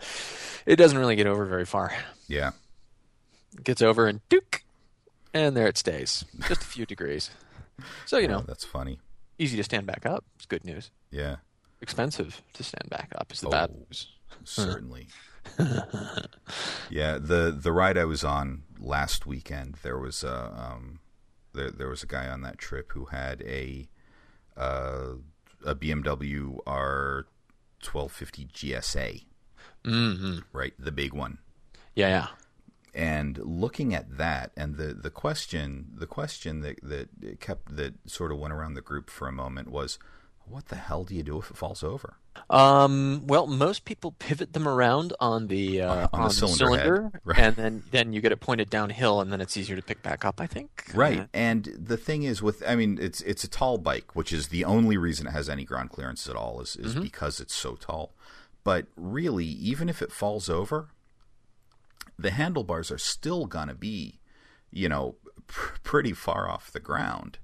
it doesn't really get over very far. Yeah. It gets over and duke, and there it stays, just a few degrees. So you know, Oh, that's funny. easy to stand back up. It's good news. Yeah. Expensive to stand back up is the bad Oh. news. Certainly. yeah, the the ride I was on last weekend, there was a um, there there was a guy on that trip who had a uh, a BMW R twelve fifty GSA, Mm-hmm. right, the big one. Yeah, yeah. And looking at that, and the, the question the question that that kept that sort of went around the group for a moment was, what the hell do you do if it falls over? Um, well, most people pivot them around on the uh, On the cylinder head, right. and then then you get it pointed downhill, and then it's easier to pick back up. I think. Right. And the thing is with I mean it's it's a tall bike, which is the only reason it has any ground clearance at all is is because it's so tall. But really, even if it falls over, the handlebars are still going to be, you know, pr- pretty far off the ground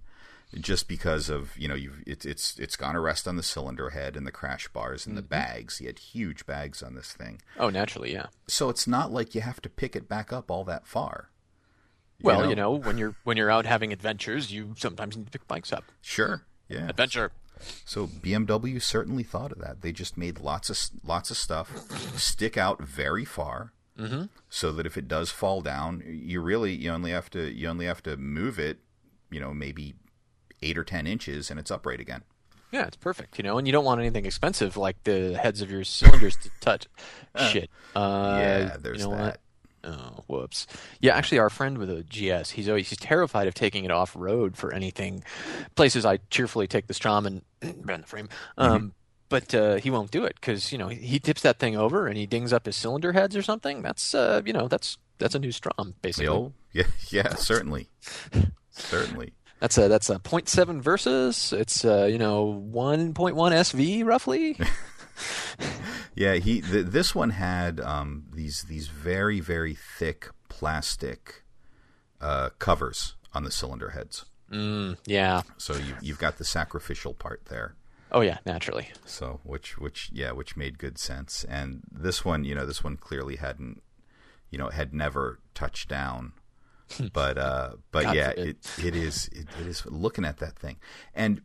just because of, you know, you've it's it's it's going to rest on the cylinder head and the crash bars and the bags. You had huge bags on this thing. oh, naturally, yeah. So it's not like you have to pick it back up all that far. Well, know? you know, when you're when you're out having adventures, you sometimes need to pick bikes up. Sure. Yeah. Adventure. So BMW certainly thought of that. They just made lots of lots of stuff stick out very far, Mm-hmm. so that if it does fall down, you really you only have to you only have to move it, you know, maybe eight or ten inches, and it's upright again. Yeah, it's perfect. You know, and you don't want anything expensive like the heads of your cylinders to touch. Shit. Uh, yeah, there's you know that. What? Oh, whoops. Yeah, actually, our friend with a GS, he's always he's terrified of taking it off road for anything. Places I cheerfully take the Strom and bend the frame. Um, But uh, he won't do it because you know he, tips that thing over and he dings up his cylinder heads or something. That's uh, you know that's that's a new Strom basically. Yeah, yeah, certainly, certainly. That's a that's a 0.7 Versys. It's uh, you know 1.1 SV roughly. Yeah, he th- this one had um, these these very very thick plastic uh, covers on the cylinder heads. mm, yeah. So you, you've got the sacrificial part there. Oh yeah, naturally. So which which yeah, which made good sense. And this one, you know, this one clearly hadn't, you know, had never touched down. But uh, but yeah, it it is it, it is looking at that thing, and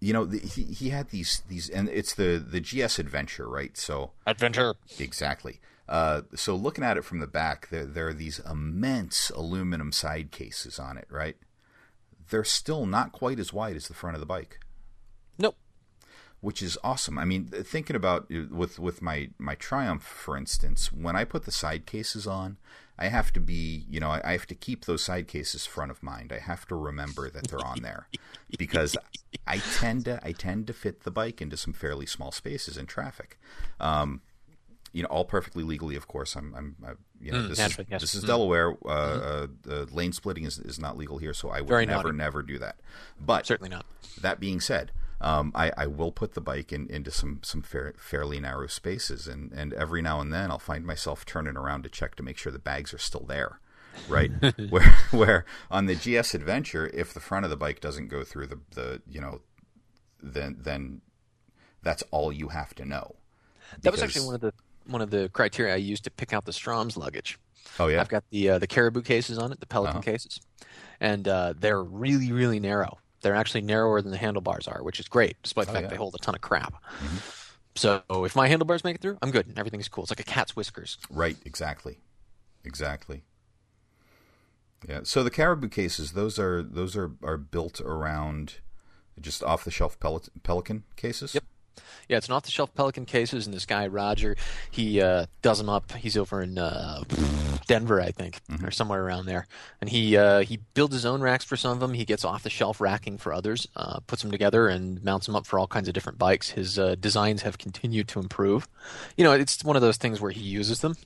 you know the, he he had these these and it's the the GS Adventure, right? So Adventure. exactly. Uh, so looking at it from the back, there there are these immense aluminum side cases on it, right? They're still not quite as wide as the front of the bike Nope. which is awesome. I mean, thinking about uh, with with my my Triumph, for instance, when I put the side cases on, I have to be, you know, I, I have to keep those side cases front of mind. I have to remember that they're on there because I tend to I tend to fit the bike into some fairly small spaces in traffic. Um, you know, all perfectly legally, of course. I'm, I'm, I, you know, Mm, this is yes. this is Mm. Delaware. Uh, uh, uh, lane splitting is, is not legal here, so I would Very never, naughty. never do that. But Certainly not. that being said, um, I, I will put the bike in, into some some fair, fairly narrow spaces, and, and every now and then I'll find myself turning around to check to make sure the bags are still there, right? where where on the GS Adventure, if the front of the bike doesn't go through the, the you know, then then that's all you have to know. That was actually one of the one of the criteria I used to pick out the Strom's luggage. Oh yeah, I've got the uh, the Caribou cases on it, the Pelican Uh-huh. cases, and uh, they're really really narrow. They're actually narrower than the handlebars are, which is great, despite the Oh, fact yeah. they hold a ton of crap. Mm-hmm. So if my handlebars make it through, I'm good. And everything's cool. It's like a cat's whiskers. Right, exactly, exactly. Yeah. So the caribou cases, those are those are are built around just off the shelf Pelican cases. Yep. Yeah, it's an off-the-shelf Pelican cases, and this guy Roger, he uh, does them up. He's over in uh, Denver, I think, or somewhere around there, and he uh, he builds his own racks for some of them. He gets off-the-shelf racking for others, uh, puts them together, and mounts them up for all kinds of different bikes. His uh, designs have continued to improve. You know, it's one of those things where he uses them,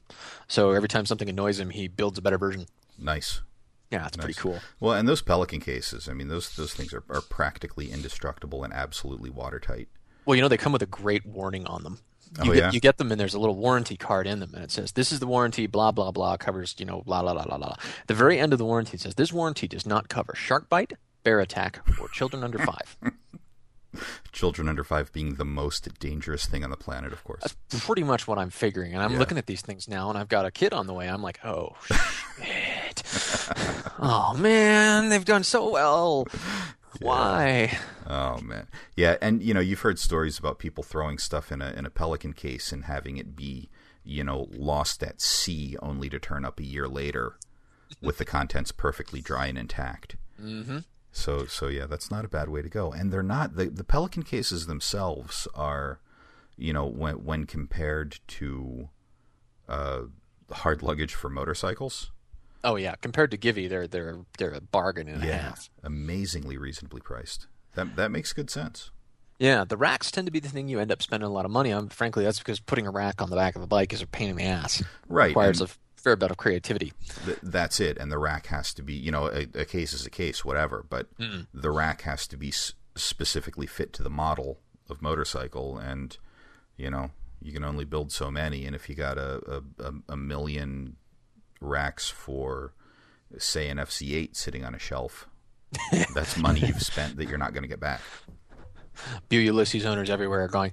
so every time something annoys him, he builds a better version. Nice. Yeah, it's pretty cool. Well, and those Pelican cases, I mean, those those things are, are practically indestructible and absolutely watertight. Well, you know, they come with a great warning on them. Oh, you Oh, get, yeah? You get them, and there's a little warranty card in them, and it says, "This is the warranty." Blah blah blah covers, you know, blah blah blah blah blah. The very end of the warranty says, "This warranty does not cover shark bite, bear attack, or children under five." Children under five being the most dangerous thing on the planet, of course. That's pretty much what I'm figuring, and I'm Yeah. looking at these things now, and I've got a kid on the way. I'm like, "Oh shit! oh man, they've done so well. Why?" Oh man, yeah, and you know you've heard stories about people throwing stuff in a in a pelican case and having it be you know lost at sea only to turn up a year later with the contents perfectly dry and intact. Mm-hmm. So so yeah, that's not a bad way to go. And they're not the the pelican cases themselves are, you know, when when compared to uh, hard luggage for motorcycles, Oh yeah, compared to Givi, they're they're they're a bargain and a half. amazingly reasonably priced. That that makes good sense. Yeah, the racks tend to be the thing you end up spending a lot of money on. Frankly, that's because putting a rack on the back of a bike is a pain in the ass. Right, requires and- a fair bit of creativity. Th- that's it. And the rack has to be, you know, a, a case is a case, whatever. But the rack has to be s- specifically fit to the model of motorcycle, and you know, you can only build so many. And if you got a, a, a million racks for, say, an FC8 sitting on a shelf, that's money you've spent that you're not going to get back. Bu Ulysses owners everywhere are going.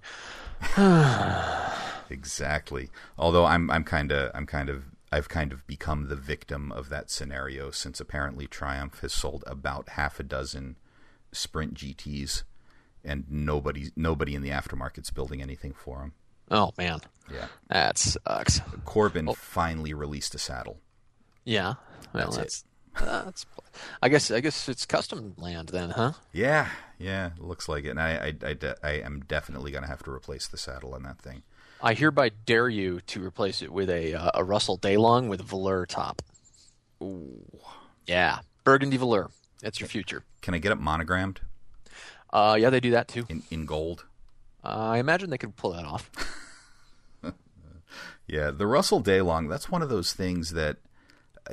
Exactly. Although I'm I'm kind of I'm kind of I've kind of become the victim of that scenario since apparently Triumph has sold about half a dozen Sprint GTs, and nobody nobody in the aftermarket's building anything for them. Oh man, Yeah. that sucks. Corbin finally released a saddle. Yeah, well, That's it. that's that's. I guess I guess it's custom land then, huh? Yeah, yeah, looks like it. And I I, I, de- I am definitely going to have to replace the saddle on that thing. I hereby dare you to replace it with a uh, a Russell Daylong with a velour top. Ooh. Yeah, burgundy velour. That's your future. Can I get it monogrammed Uh, yeah, they do that too. in, in gold? Uh, I imagine they could pull that off. Yeah, the Russell Daylong, that's one of those things that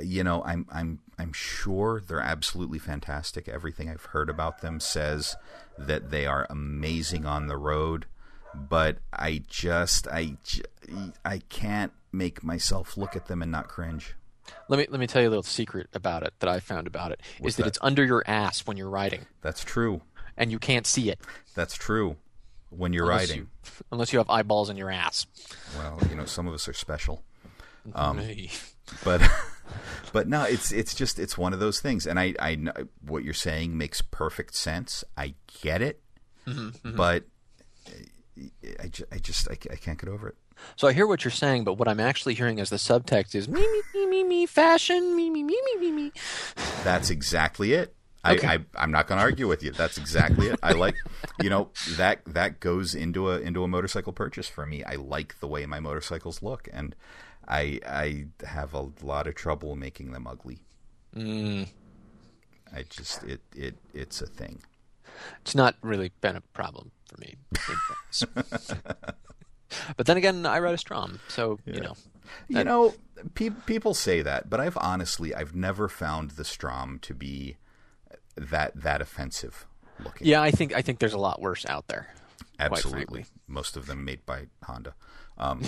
you know, I'm I'm I'm sure they're absolutely fantastic. Everything I've heard about them says that they are amazing on the road, but I just I I can't make myself look at them and not cringe. Let me let me tell you a little secret about it that I found about it is What's that, that? it's under your ass when you're riding, That's true. and you can't see it That's true. When you're unless riding. you, unless you have eyeballs in your ass. Well, you know, some of us are special. Um, but but no it's it's just it's one of those things and i i what you're saying makes perfect sense i get it but I, I just I, I can't get over it So I hear what you're saying, but what I'm actually hearing as the subtext is me me me me me fashion me me me me me me. that's exactly it Okay. I, I i'm not going to argue with you. That's exactly it. I like you know that that goes into a into a motorcycle purchase for me. I like the way my motorcycles look and i i have a lot of trouble making them ugly. Mm, i just it it it's a thing. It's not really been a problem for me. but then again, I ride a Strom, so you know. You know, pe- people say that, but I've honestly I've never found the Strom to be that that offensive looking. Yeah, I think I think there's a lot worse out there. absolutely. Most of them made by Honda, um,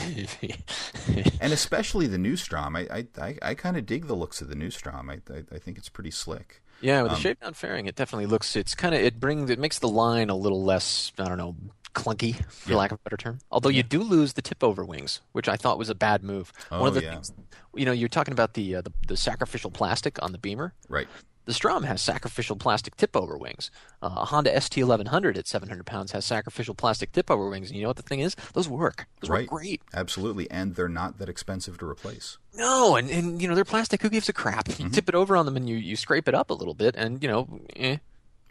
and especially the new Strom. I I, I, I kind of dig the looks of the new Strom. I, I I think it's pretty slick. Yeah, Um, with the shape down fairing, it definitely looks. It's kind of it brings it makes the line a little less. I don't know, clunky for Yeah. lack of a better term. Although you do lose the tip over wings, which I thought was a bad move. One Oh, of the yeah. things, you know, you're talking about the, uh, the the sacrificial plastic on the Beamer. Right. The Strom has sacrificial plastic tip over wings. Uh, a Honda ST1100 at 700 pounds has sacrificial plastic tip over wings, and you know what the thing is? Those work. Those Right. work great. Absolutely, and they're not that expensive to replace. No, and, and you know they're plastic. Who gives a crap? Mm-hmm. You tip it over on them and you, you scrape it up a little bit, and you know, eh,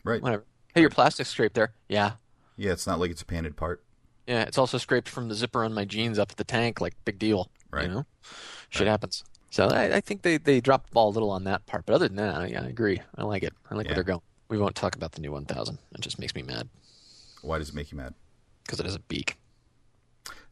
Right. whatever. Hey, your plastic scrape there. Yeah, Yeah, it's not like it's a painted part. Yeah, it's also scraped from the zipper on my jeans up at the tank, like big deal. Right. You know, shit happens. So I, I think they they dropped the ball a little on that part, but other than that, yeah, I agree. I like it. I like Yeah. where they're going. We won't talk about the new 1000. It just makes me mad Why does it make you mad? because it has a beak.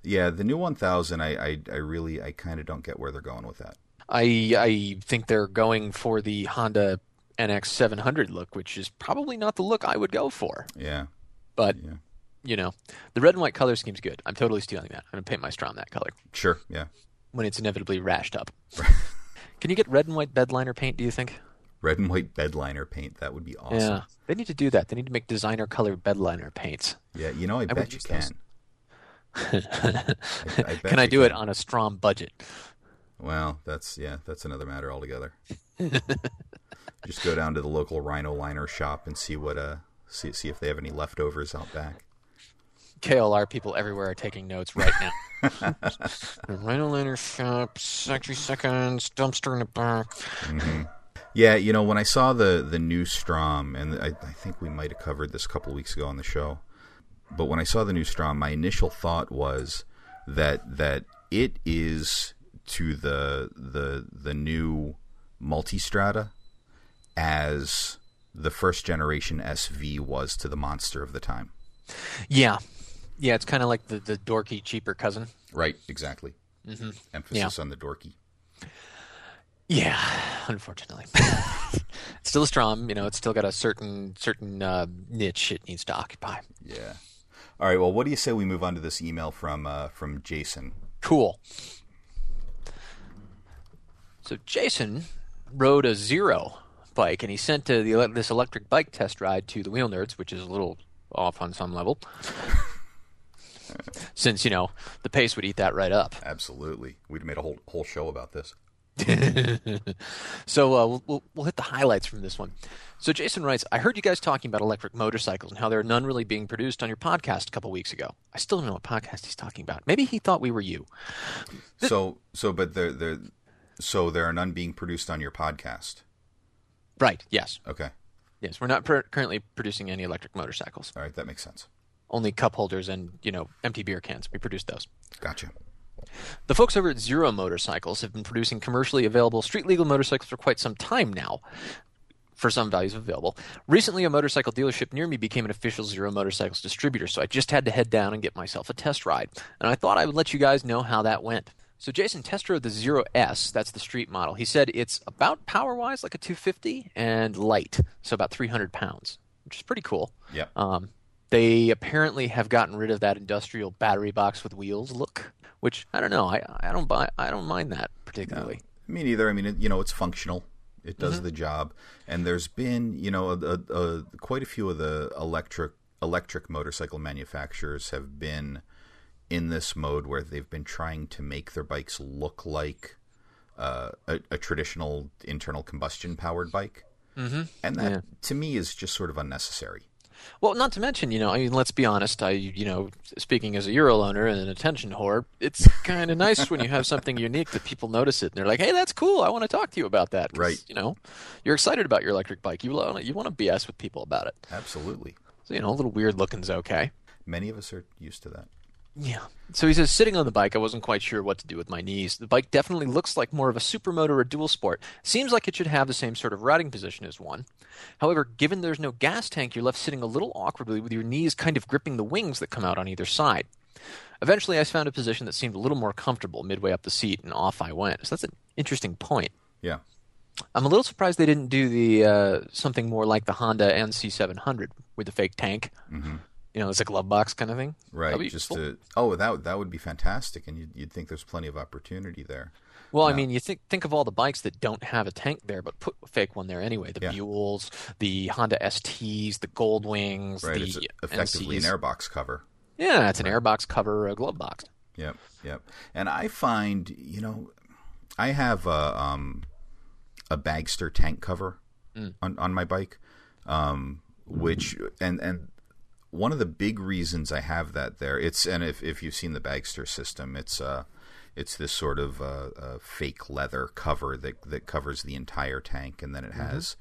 Yeah, the new 1000, I, I, I really, I kind of don't get where they're going with that. I I think they're going for the Honda NX 700 look, which is probably not the look I would go for. Yeah, But yeah, you know, the red and white color scheme's good. I'm totally stealing that. I'm gonna paint my Strom that color sure, yeah. When it's inevitably rashed up. Can you get red and white bedliner paint? Do you think? Red and white bedliner paint, that would be awesome. Yeah, they need to do that. They need to make designer color bedliner paints. Yeah, you know, I, would bet you can. I, I Can I do it on a strong budget? Well, that's yeah, that's another matter altogether. Just go down to the local Rhino Liner shop and see what uh see see if they have any leftovers out back. KLR people everywhere are taking notes right now. Rhino Liner shop, 60 seconds, dumpster in the back. Mm-hmm. Yeah, you know, when I saw the the new Strom, and I, I think we might have covered this a couple weeks ago on the show, but when I saw the new Strom, my initial thought was that that it is to the the the new Multistrada as the first generation SV was to the monster of the time. Yeah. Yeah, it's kind of like the, the dorky, cheaper cousin. Right, exactly. Mm-hmm. Emphasis on the dorky. Yeah, unfortunately. it's still a Strom, you know, it's still got a certain certain uh, niche it needs to occupy. Yeah. All right. Well, what do you say we move on to this email from uh, from Jason? Cool. So Jason rode a Zero bike, and he sent uh, the, this electric bike test ride to the Wheel Nerds, which is a little off on some level. Since, you know, the pace would eat that right up. Absolutely. We'd made a whole whole show about this. So uh, we'll, we'll, we'll hit the highlights from this one. So Jason writes, I heard you guys talking about electric motorcycles and how there are none really being produced on your podcast a couple weeks ago. I still don't know what podcast he's talking about. Maybe he thought we were you. So so, but there there so there are none being produced on your podcast. Right, yes. Okay. Yes, we're not currently producing any electric motorcycles. All right. That makes sense. Only cup holders and, you know, empty beer cans. We produce those. Gotcha. The folks over at Zero Motorcycles have been producing commercially available street legal motorcycles for quite some time now. For some values available. Recently, a motorcycle dealership near me became an official Zero Motorcycles distributor, so I just had to head down and get myself a test ride. And I thought I would let you guys know how that went. So Jason test rode the Zero S, that's the street model. He said it's about power wise like a 250 and light, so about 300 pounds, which is pretty cool. Yep. Um, they apparently have gotten rid of that industrial battery box with wheels look, which I don't know. I I don't buy. I don't mind that particularly. Me neither. I mean, it, you know, it's functional. It does the job. And there's been, you know, a, a, a, quite a few of the electric electric motorcycle manufacturers have been in this mode where they've been trying to make their bikes look like uh, a, a traditional internal combustion powered bike. Mm-hmm. And that, Yeah. to me, is just sort of unnecessary. Well, not to mention, you know, I mean, let's be honest. I, you know, speaking as a Euro owner and an attention whore, it's kind of nice when you have something unique that people notice it and they're like, "Hey, that's cool. I want to talk to you about that." Right. You know, you're excited about your electric bike. You want you want to BS with people about it. Absolutely. So you know, a little weird looking's okay. Many of us are used to that. Yeah. So he says, sitting on the bike, I wasn't quite sure what to do with my knees. The bike definitely looks like more of a supermoto or dual sport. Seems like it should have the same sort of riding position as one. However, given there's no gas tank, you're left sitting a little awkwardly with your knees kind of gripping the wings that come out on either side. Eventually, I found a position that seemed a little more comfortable midway up the seat, and off I went. So that's an interesting point. Yeah. I'm a little surprised they didn't do the uh, something more like the Honda NC700 with the fake tank. Mm-hmm. You know, it's a glove box kind of thing. Right. Just to oh that that would be fantastic, and you'd, you'd think there's plenty of opportunity there. Well, I mean, you think think of all the bikes that don't have a tank there, but put a fake one there anyway. The Yeah. Buells, the Honda STs, the Goldwings, Right. the It's effectively NCs. an airbox cover. Yeah, it's an airbox cover, a glove box. Yep, yep. And I find, you know, I have a um, a Bagster tank cover on on my bike, um, which and and one of the big reasons I have that there, it's and if if you've seen the Bagster system, it's uh it's this sort of uh, uh, fake leather cover that that covers the entire tank, and then it has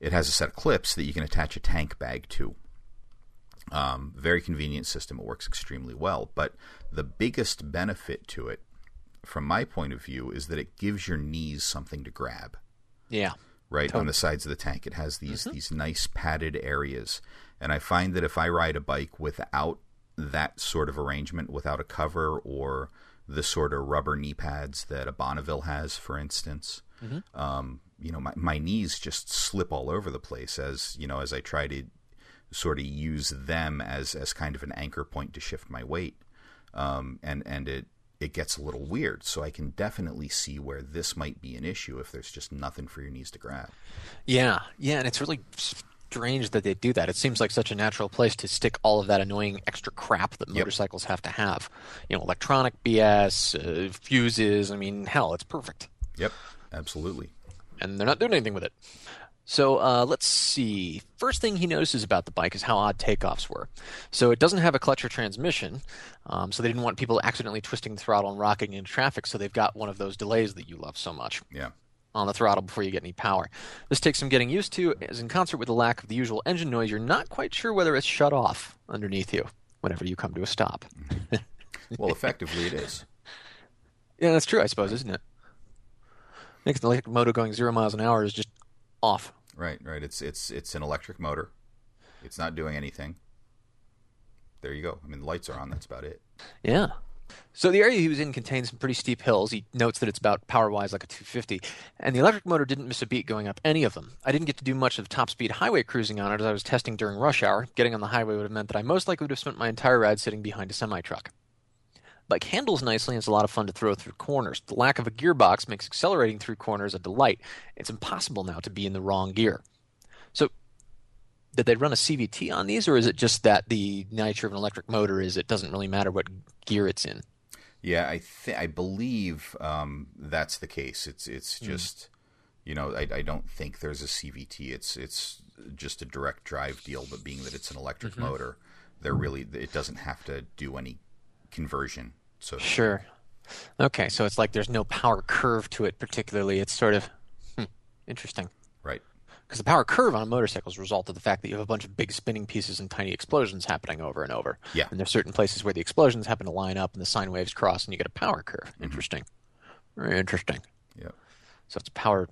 it has a set of clips that you can attach a tank bag to. Um, very convenient system. It works extremely well. But the biggest benefit to it, from my point of view, is that it gives your knees something to grab. Yeah. Right on the sides of the tank, it has these these nice padded areas, and I find that if I ride a bike without that sort of arrangement, without a cover or the sort of rubber knee pads that a Bonneville has, for instance, um, you know, my, my knees just slip all over the place as you know as I try to sort of use them as as kind of an anchor point to shift my weight, um, and and it it gets a little weird. So I can definitely see where this might be an issue if there's just nothing for your knees to grab. Yeah, yeah, and it's really strange that they do that. It seems like such a natural place to stick all of that annoying extra crap that motorcycles have to have. You know, electronic BS, uh, fuses. I mean, hell, it's perfect. Yep, absolutely. and they're not doing anything with it. So uh, let's see. First thing he notices about the bike is how odd takeoffs were. So it doesn't have a clutch or transmission, um, so they didn't want people accidentally twisting the throttle and rocking into traffic. So they've got one of those delays that you love so much Yeah. On the throttle before you get any power. This takes some getting used to, as in concert with the lack of the usual engine noise, you're not quite sure whether it's shut off underneath you whenever you come to a stop. Mm-hmm. Well, effectively it is. Yeah, that's true, I suppose, isn't it? Think the electric motor going zero miles an hour is just off. Right, right. It's it's it's an electric motor. It's not doing anything. There you go. I mean, the lights are on. That's about it. Yeah. So the area he was in contains some pretty steep hills. He notes that it's about power-wise like a 250, and the electric motor didn't miss a beat going up any of them. I didn't get to do much of top-speed highway cruising on it as I was testing during rush hour. Getting on the highway would have meant that I most likely would have spent my entire ride sitting behind a semi-truck. Bike handles nicely and it's a lot of fun to throw through corners. The lack of a gearbox makes accelerating through corners a delight. It's impossible now to be in the wrong gear. Did they run a CVT on these, or is it just that the nature of an electric motor is it doesn't really matter what gear it's in? Yeah, I th- I believe um, that's the case. It's it's just you know I, I don't think there's a CVT. It's it's just a direct drive deal. But being that it's an electric motor, they're really it doesn't have to do any conversion. So Sure. Okay, so it's like there's no power curve to it particularly. It's sort of hmm, interesting. Because the power curve on a motorcycle is a result of the fact that you have a bunch of big spinning pieces and tiny explosions happening over and over. Yeah. And there's certain places where the explosions happen to line up and the sine waves cross and you get a power curve. Mm-hmm. Interesting. Very interesting. yeah. So it's a power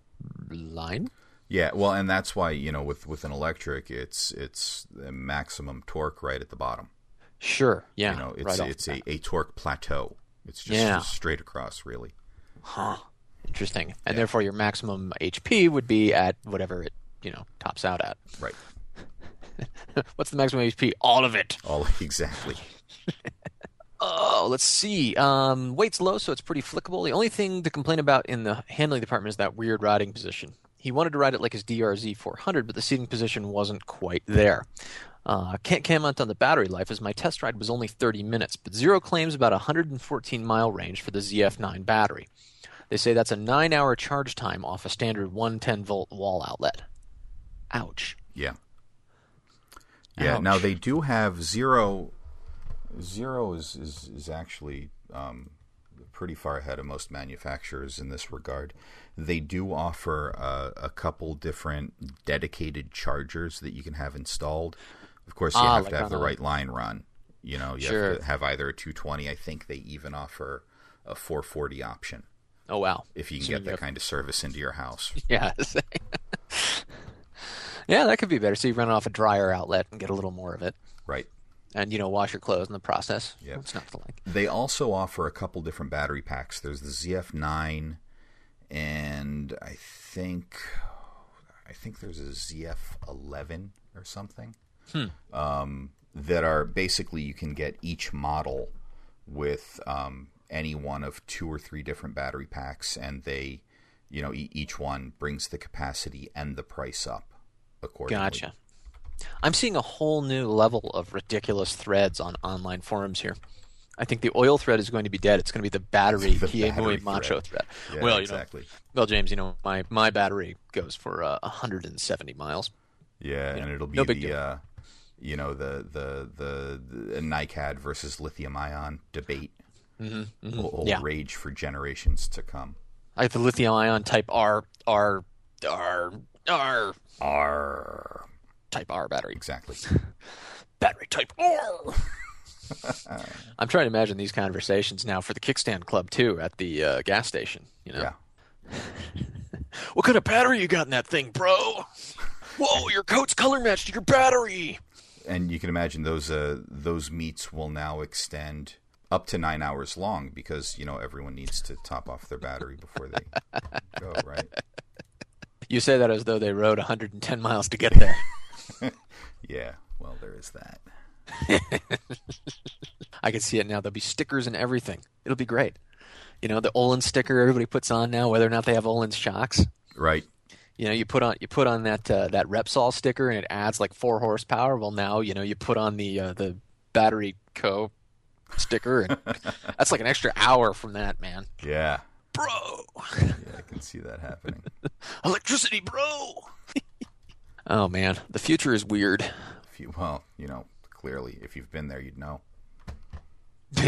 line? Yeah, well, and that's why you know with with an electric, it's it's the maximum torque right at the bottom. Sure. Yeah. You know, it's right it's a, a torque plateau. It's just Yeah. straight across, really. Huh. Interesting. And therefore your maximum HP would be at whatever it, you know, tops out at. Right. What's the maximum HP? All of it. All exactly. Oh, let's see. Um, weight's low, so it's pretty flickable. The only thing to complain about in the handling department is that weird riding position. He wanted to ride it like his DRZ 400, but the seating position wasn't quite there. Uh, can't comment on the battery life as my test ride was only 30 minutes, but Zero claims about 114 mile range for the ZF9 battery. They say that's a nine hour charge time off a standard 110 volt wall outlet. Ouch. Yeah. Yeah. Now they do have zero. Zero is is, is actually um, pretty far ahead of most manufacturers in this regard. They do offer uh, a couple different dedicated chargers that you can have installed. Of course, you Ah, have like to have the right line run. You know, you Sure. have to have either a 220. I think they even offer a 440 option Oh, wow. if you can So get that kind of service into your house. Yeah. yeah, that could be better. So you run it off a dryer outlet and get a little more of it. Right. And, you know, wash your clothes in the process. Yeah. It's not to like. They also offer a couple different battery packs. There's the ZF9, and I think I think there's a ZF11 or something. Um, that are basically you can get each model with um, any one of two or three different battery packs, and they, you know, e- each one brings the capacity and the price up accordingly. Gotcha. I'm seeing a whole new level of ridiculous threads on online forums here. I think the oil thread is going to be dead. It's going to be the battery The Kie battery Mui macho thread. Yeah, well, you exactly. know, well, James, you know, my, my battery goes for uh, 170 miles. Yeah, and it'll be no the uh, you know the the the, the NiCad versus lithium ion debate. Mm-hmm, Will, will Yeah. rage for generations to come. I have the lithium ion type R, R, R, R, R type R battery. exactly. Battery type. Oh! I'm trying to imagine these conversations now for the kickstand club too at the uh, gas station. You know, Yeah. what kind of battery you got in that thing, bro? Whoa, your coat's color matched to your battery. And you can imagine those uh, those meets will now extend up to nine hours long because you know everyone needs to top off their battery before they go, right? You say that as though they rode 110 miles to get there. Yeah. Well, there is that. I can see it now. There'll be stickers and everything. It'll be great. You know, the Olin sticker everybody puts on now, whether or not they have Öhlins shocks. Right. You know, you put on you put on that uh, that Repsol sticker and it adds like four horsepower. Well, now you know you put on the uh, the Battery Co. sticker, and that's like an extra hour from that, man. Yeah. Bro, Yeah, I can see that happening. electricity, bro. oh man, the future is weird. If you, well, you know, clearly, if you've been there, you'd know.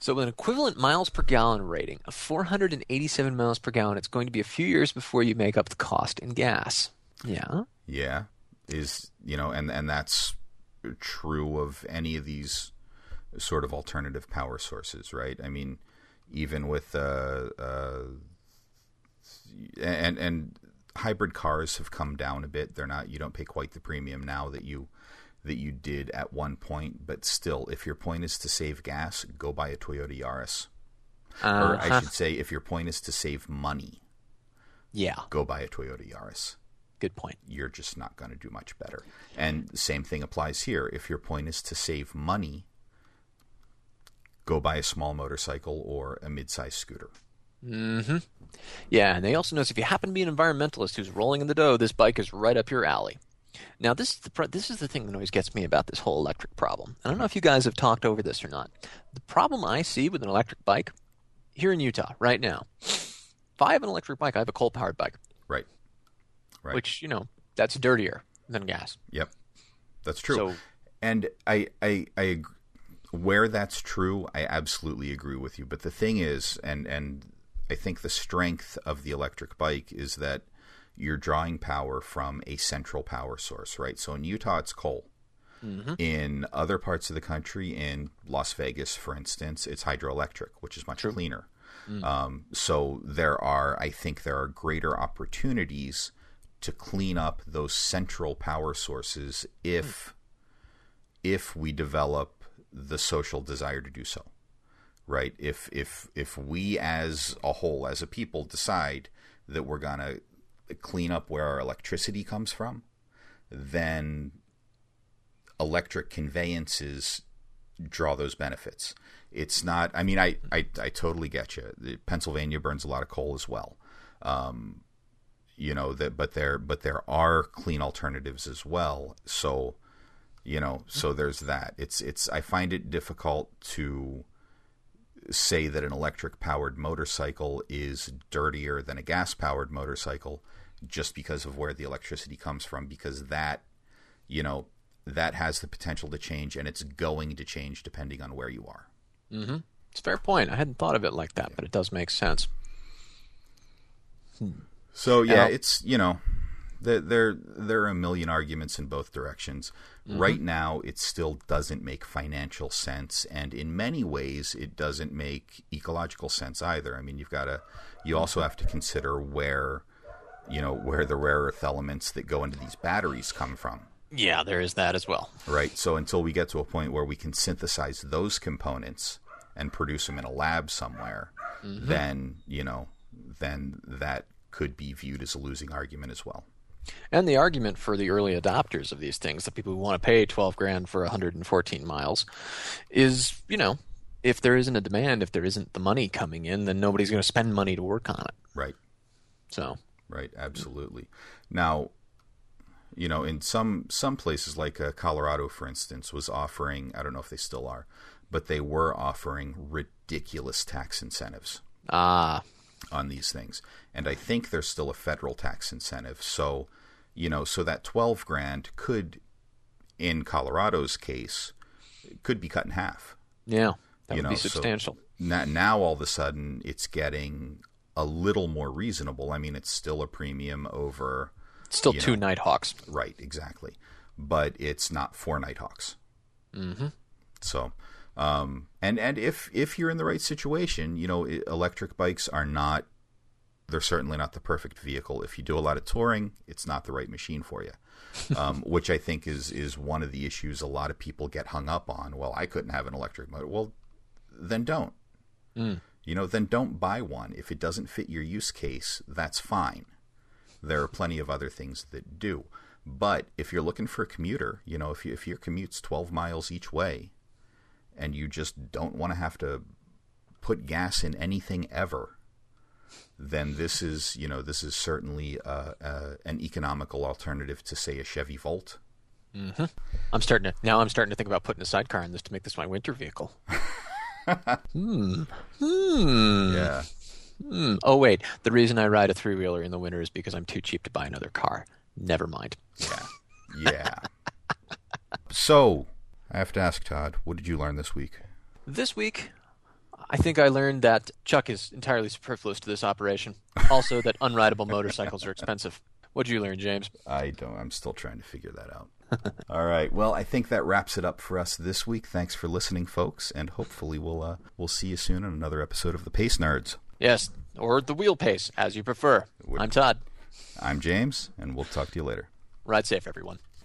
so with an equivalent miles per gallon rating of 487 miles per gallon, it's going to be a few years before you make up the cost in gas. Yeah. Yeah, is you know, and and that's true of any of these sort of alternative power sources, right? I mean, even with uh, uh, and and hybrid cars have come down a bit. They're not you don't pay quite the premium now that you that you did at one point, but still, if your point is to save gas, go buy a Toyota Yaris. Or I Uh-huh. should say, if your point is to save money, Yeah. go buy a Toyota Yaris. Good point. You're just not going to do much better. And the same thing applies here. If your point is to save money, go buy a small motorcycle or a mid-sized scooter. Mm-hmm. Yeah, and they also notice if you happen to be an environmentalist who's rolling in the dough, this bike is right up your alley. Now, this is the this is the thing that always gets me about this whole electric problem. I don't know if you guys have talked over this or not. The problem I see with an electric bike here in Utah right now, if I have an electric bike, I have a coal-powered bike, Right. Right. which you know that's dirtier than gas. Yep. That's true. So- and I, I, I, where that's true, I absolutely agree with you. But the thing is, and and I think the strength of the electric bike is that you're drawing power from a central power source, right? So in Utah, it's coal. Mm-hmm. In other parts of the country, in Las Vegas, for instance, it's hydroelectric, which is much cleaner. Mm. Um, so there are, I think, there are greater opportunities to clean up those central power sources if hmm. if we develop the social desire to do so right? If if if we as a whole as a people decide that we're going to clean up where our electricity comes from then electric conveyances draw those benefits. It's not i mean i i, I totally get you. Pennsylvania burns a lot of coal as well. Um, you know that but there but there are clean alternatives as well. So you know so there's that it's it's i find it difficult to say that an electric powered motorcycle is dirtier than a gas powered motorcycle just because of where the electricity comes from because that you know that has the potential to change and it's going to change depending on where you are Mm-hmm. It's a fair point. I hadn't thought of it like that, but it does make sense. So yeah, it's you know, there there there are a million arguments in both directions. Mm-hmm. Right now, it still doesn't make financial sense, and in many ways, it doesn't make ecological sense either. I mean, you've got to you also have to consider where you know where the rare earth elements that go into these batteries come from. Yeah, there is that as well. Right. So until we get to a point where we can synthesize those components and produce them in a lab somewhere, mm-hmm. then you know, then that could be viewed as a losing argument as well. And the argument for the early adopters of these things, the people who want to pay 12 grand for 114 miles, is, you know, if there isn't a demand, if there isn't the money coming in, then nobody's going to spend money to work on it. Right. So, Right. Absolutely. Now, you know, in some some places like uh, Colorado, for instance, was offering. I don't know if they still are, but they were offering ridiculous tax incentives. ah, on these things. And I think there's still a federal tax incentive. So, you know, so that 12 grand could, in Colorado's case, could be cut in half. yeah, that You would know, be so- substantial. Now, now all of a sudden it's getting a little more reasonable. I mean, it's still a premium over, Still two know. Nighthawks. right, exactly. But it's not four Nighthawks. Mm-hmm. So, um, and and if if you're in the right situation, you know, electric bikes are not. They're certainly not the perfect vehicle. If you do a lot of touring, it's not the right machine for you. um, which I think is is one of the issues a lot of people get hung up on. Well, I couldn't have an electric motor. Well, then don't. Mm. You know, then don't buy one. If it doesn't fit your use case, that's fine. There are plenty of other things that do. But if you're looking for a commuter, you know, if you, if your commute's 12 miles each way, and you just don't want to have to put gas in anything ever, then this is, you know, this is certainly uh, uh, an economical alternative to, say, a Chevy Volt. Mm-hmm. I'm starting to now. I'm starting to think about putting a sidecar in this to make this my winter vehicle. hmm. Hmm. Yeah. Hmm. Oh wait, the reason I ride a three wheeler in the winter is because I'm too cheap to buy another car. Never mind. Yeah. Yeah. so, I have to ask Todd, what did you learn this week? This week, I think I learned that Chuck is entirely superfluous to this operation. Also, that unrideable motorcycles are expensive. What did you learn, James? I don't. I'm still trying to figure that out. All right. Well, I think that wraps it up for us this week. Thanks for listening, folks, and hopefully we'll uh, we'll see you soon on another episode of the Pace Nerds. Yes, or the wheel pace, as you prefer. I'm Todd. I'm James, and we'll talk to you later. Ride safe, everyone.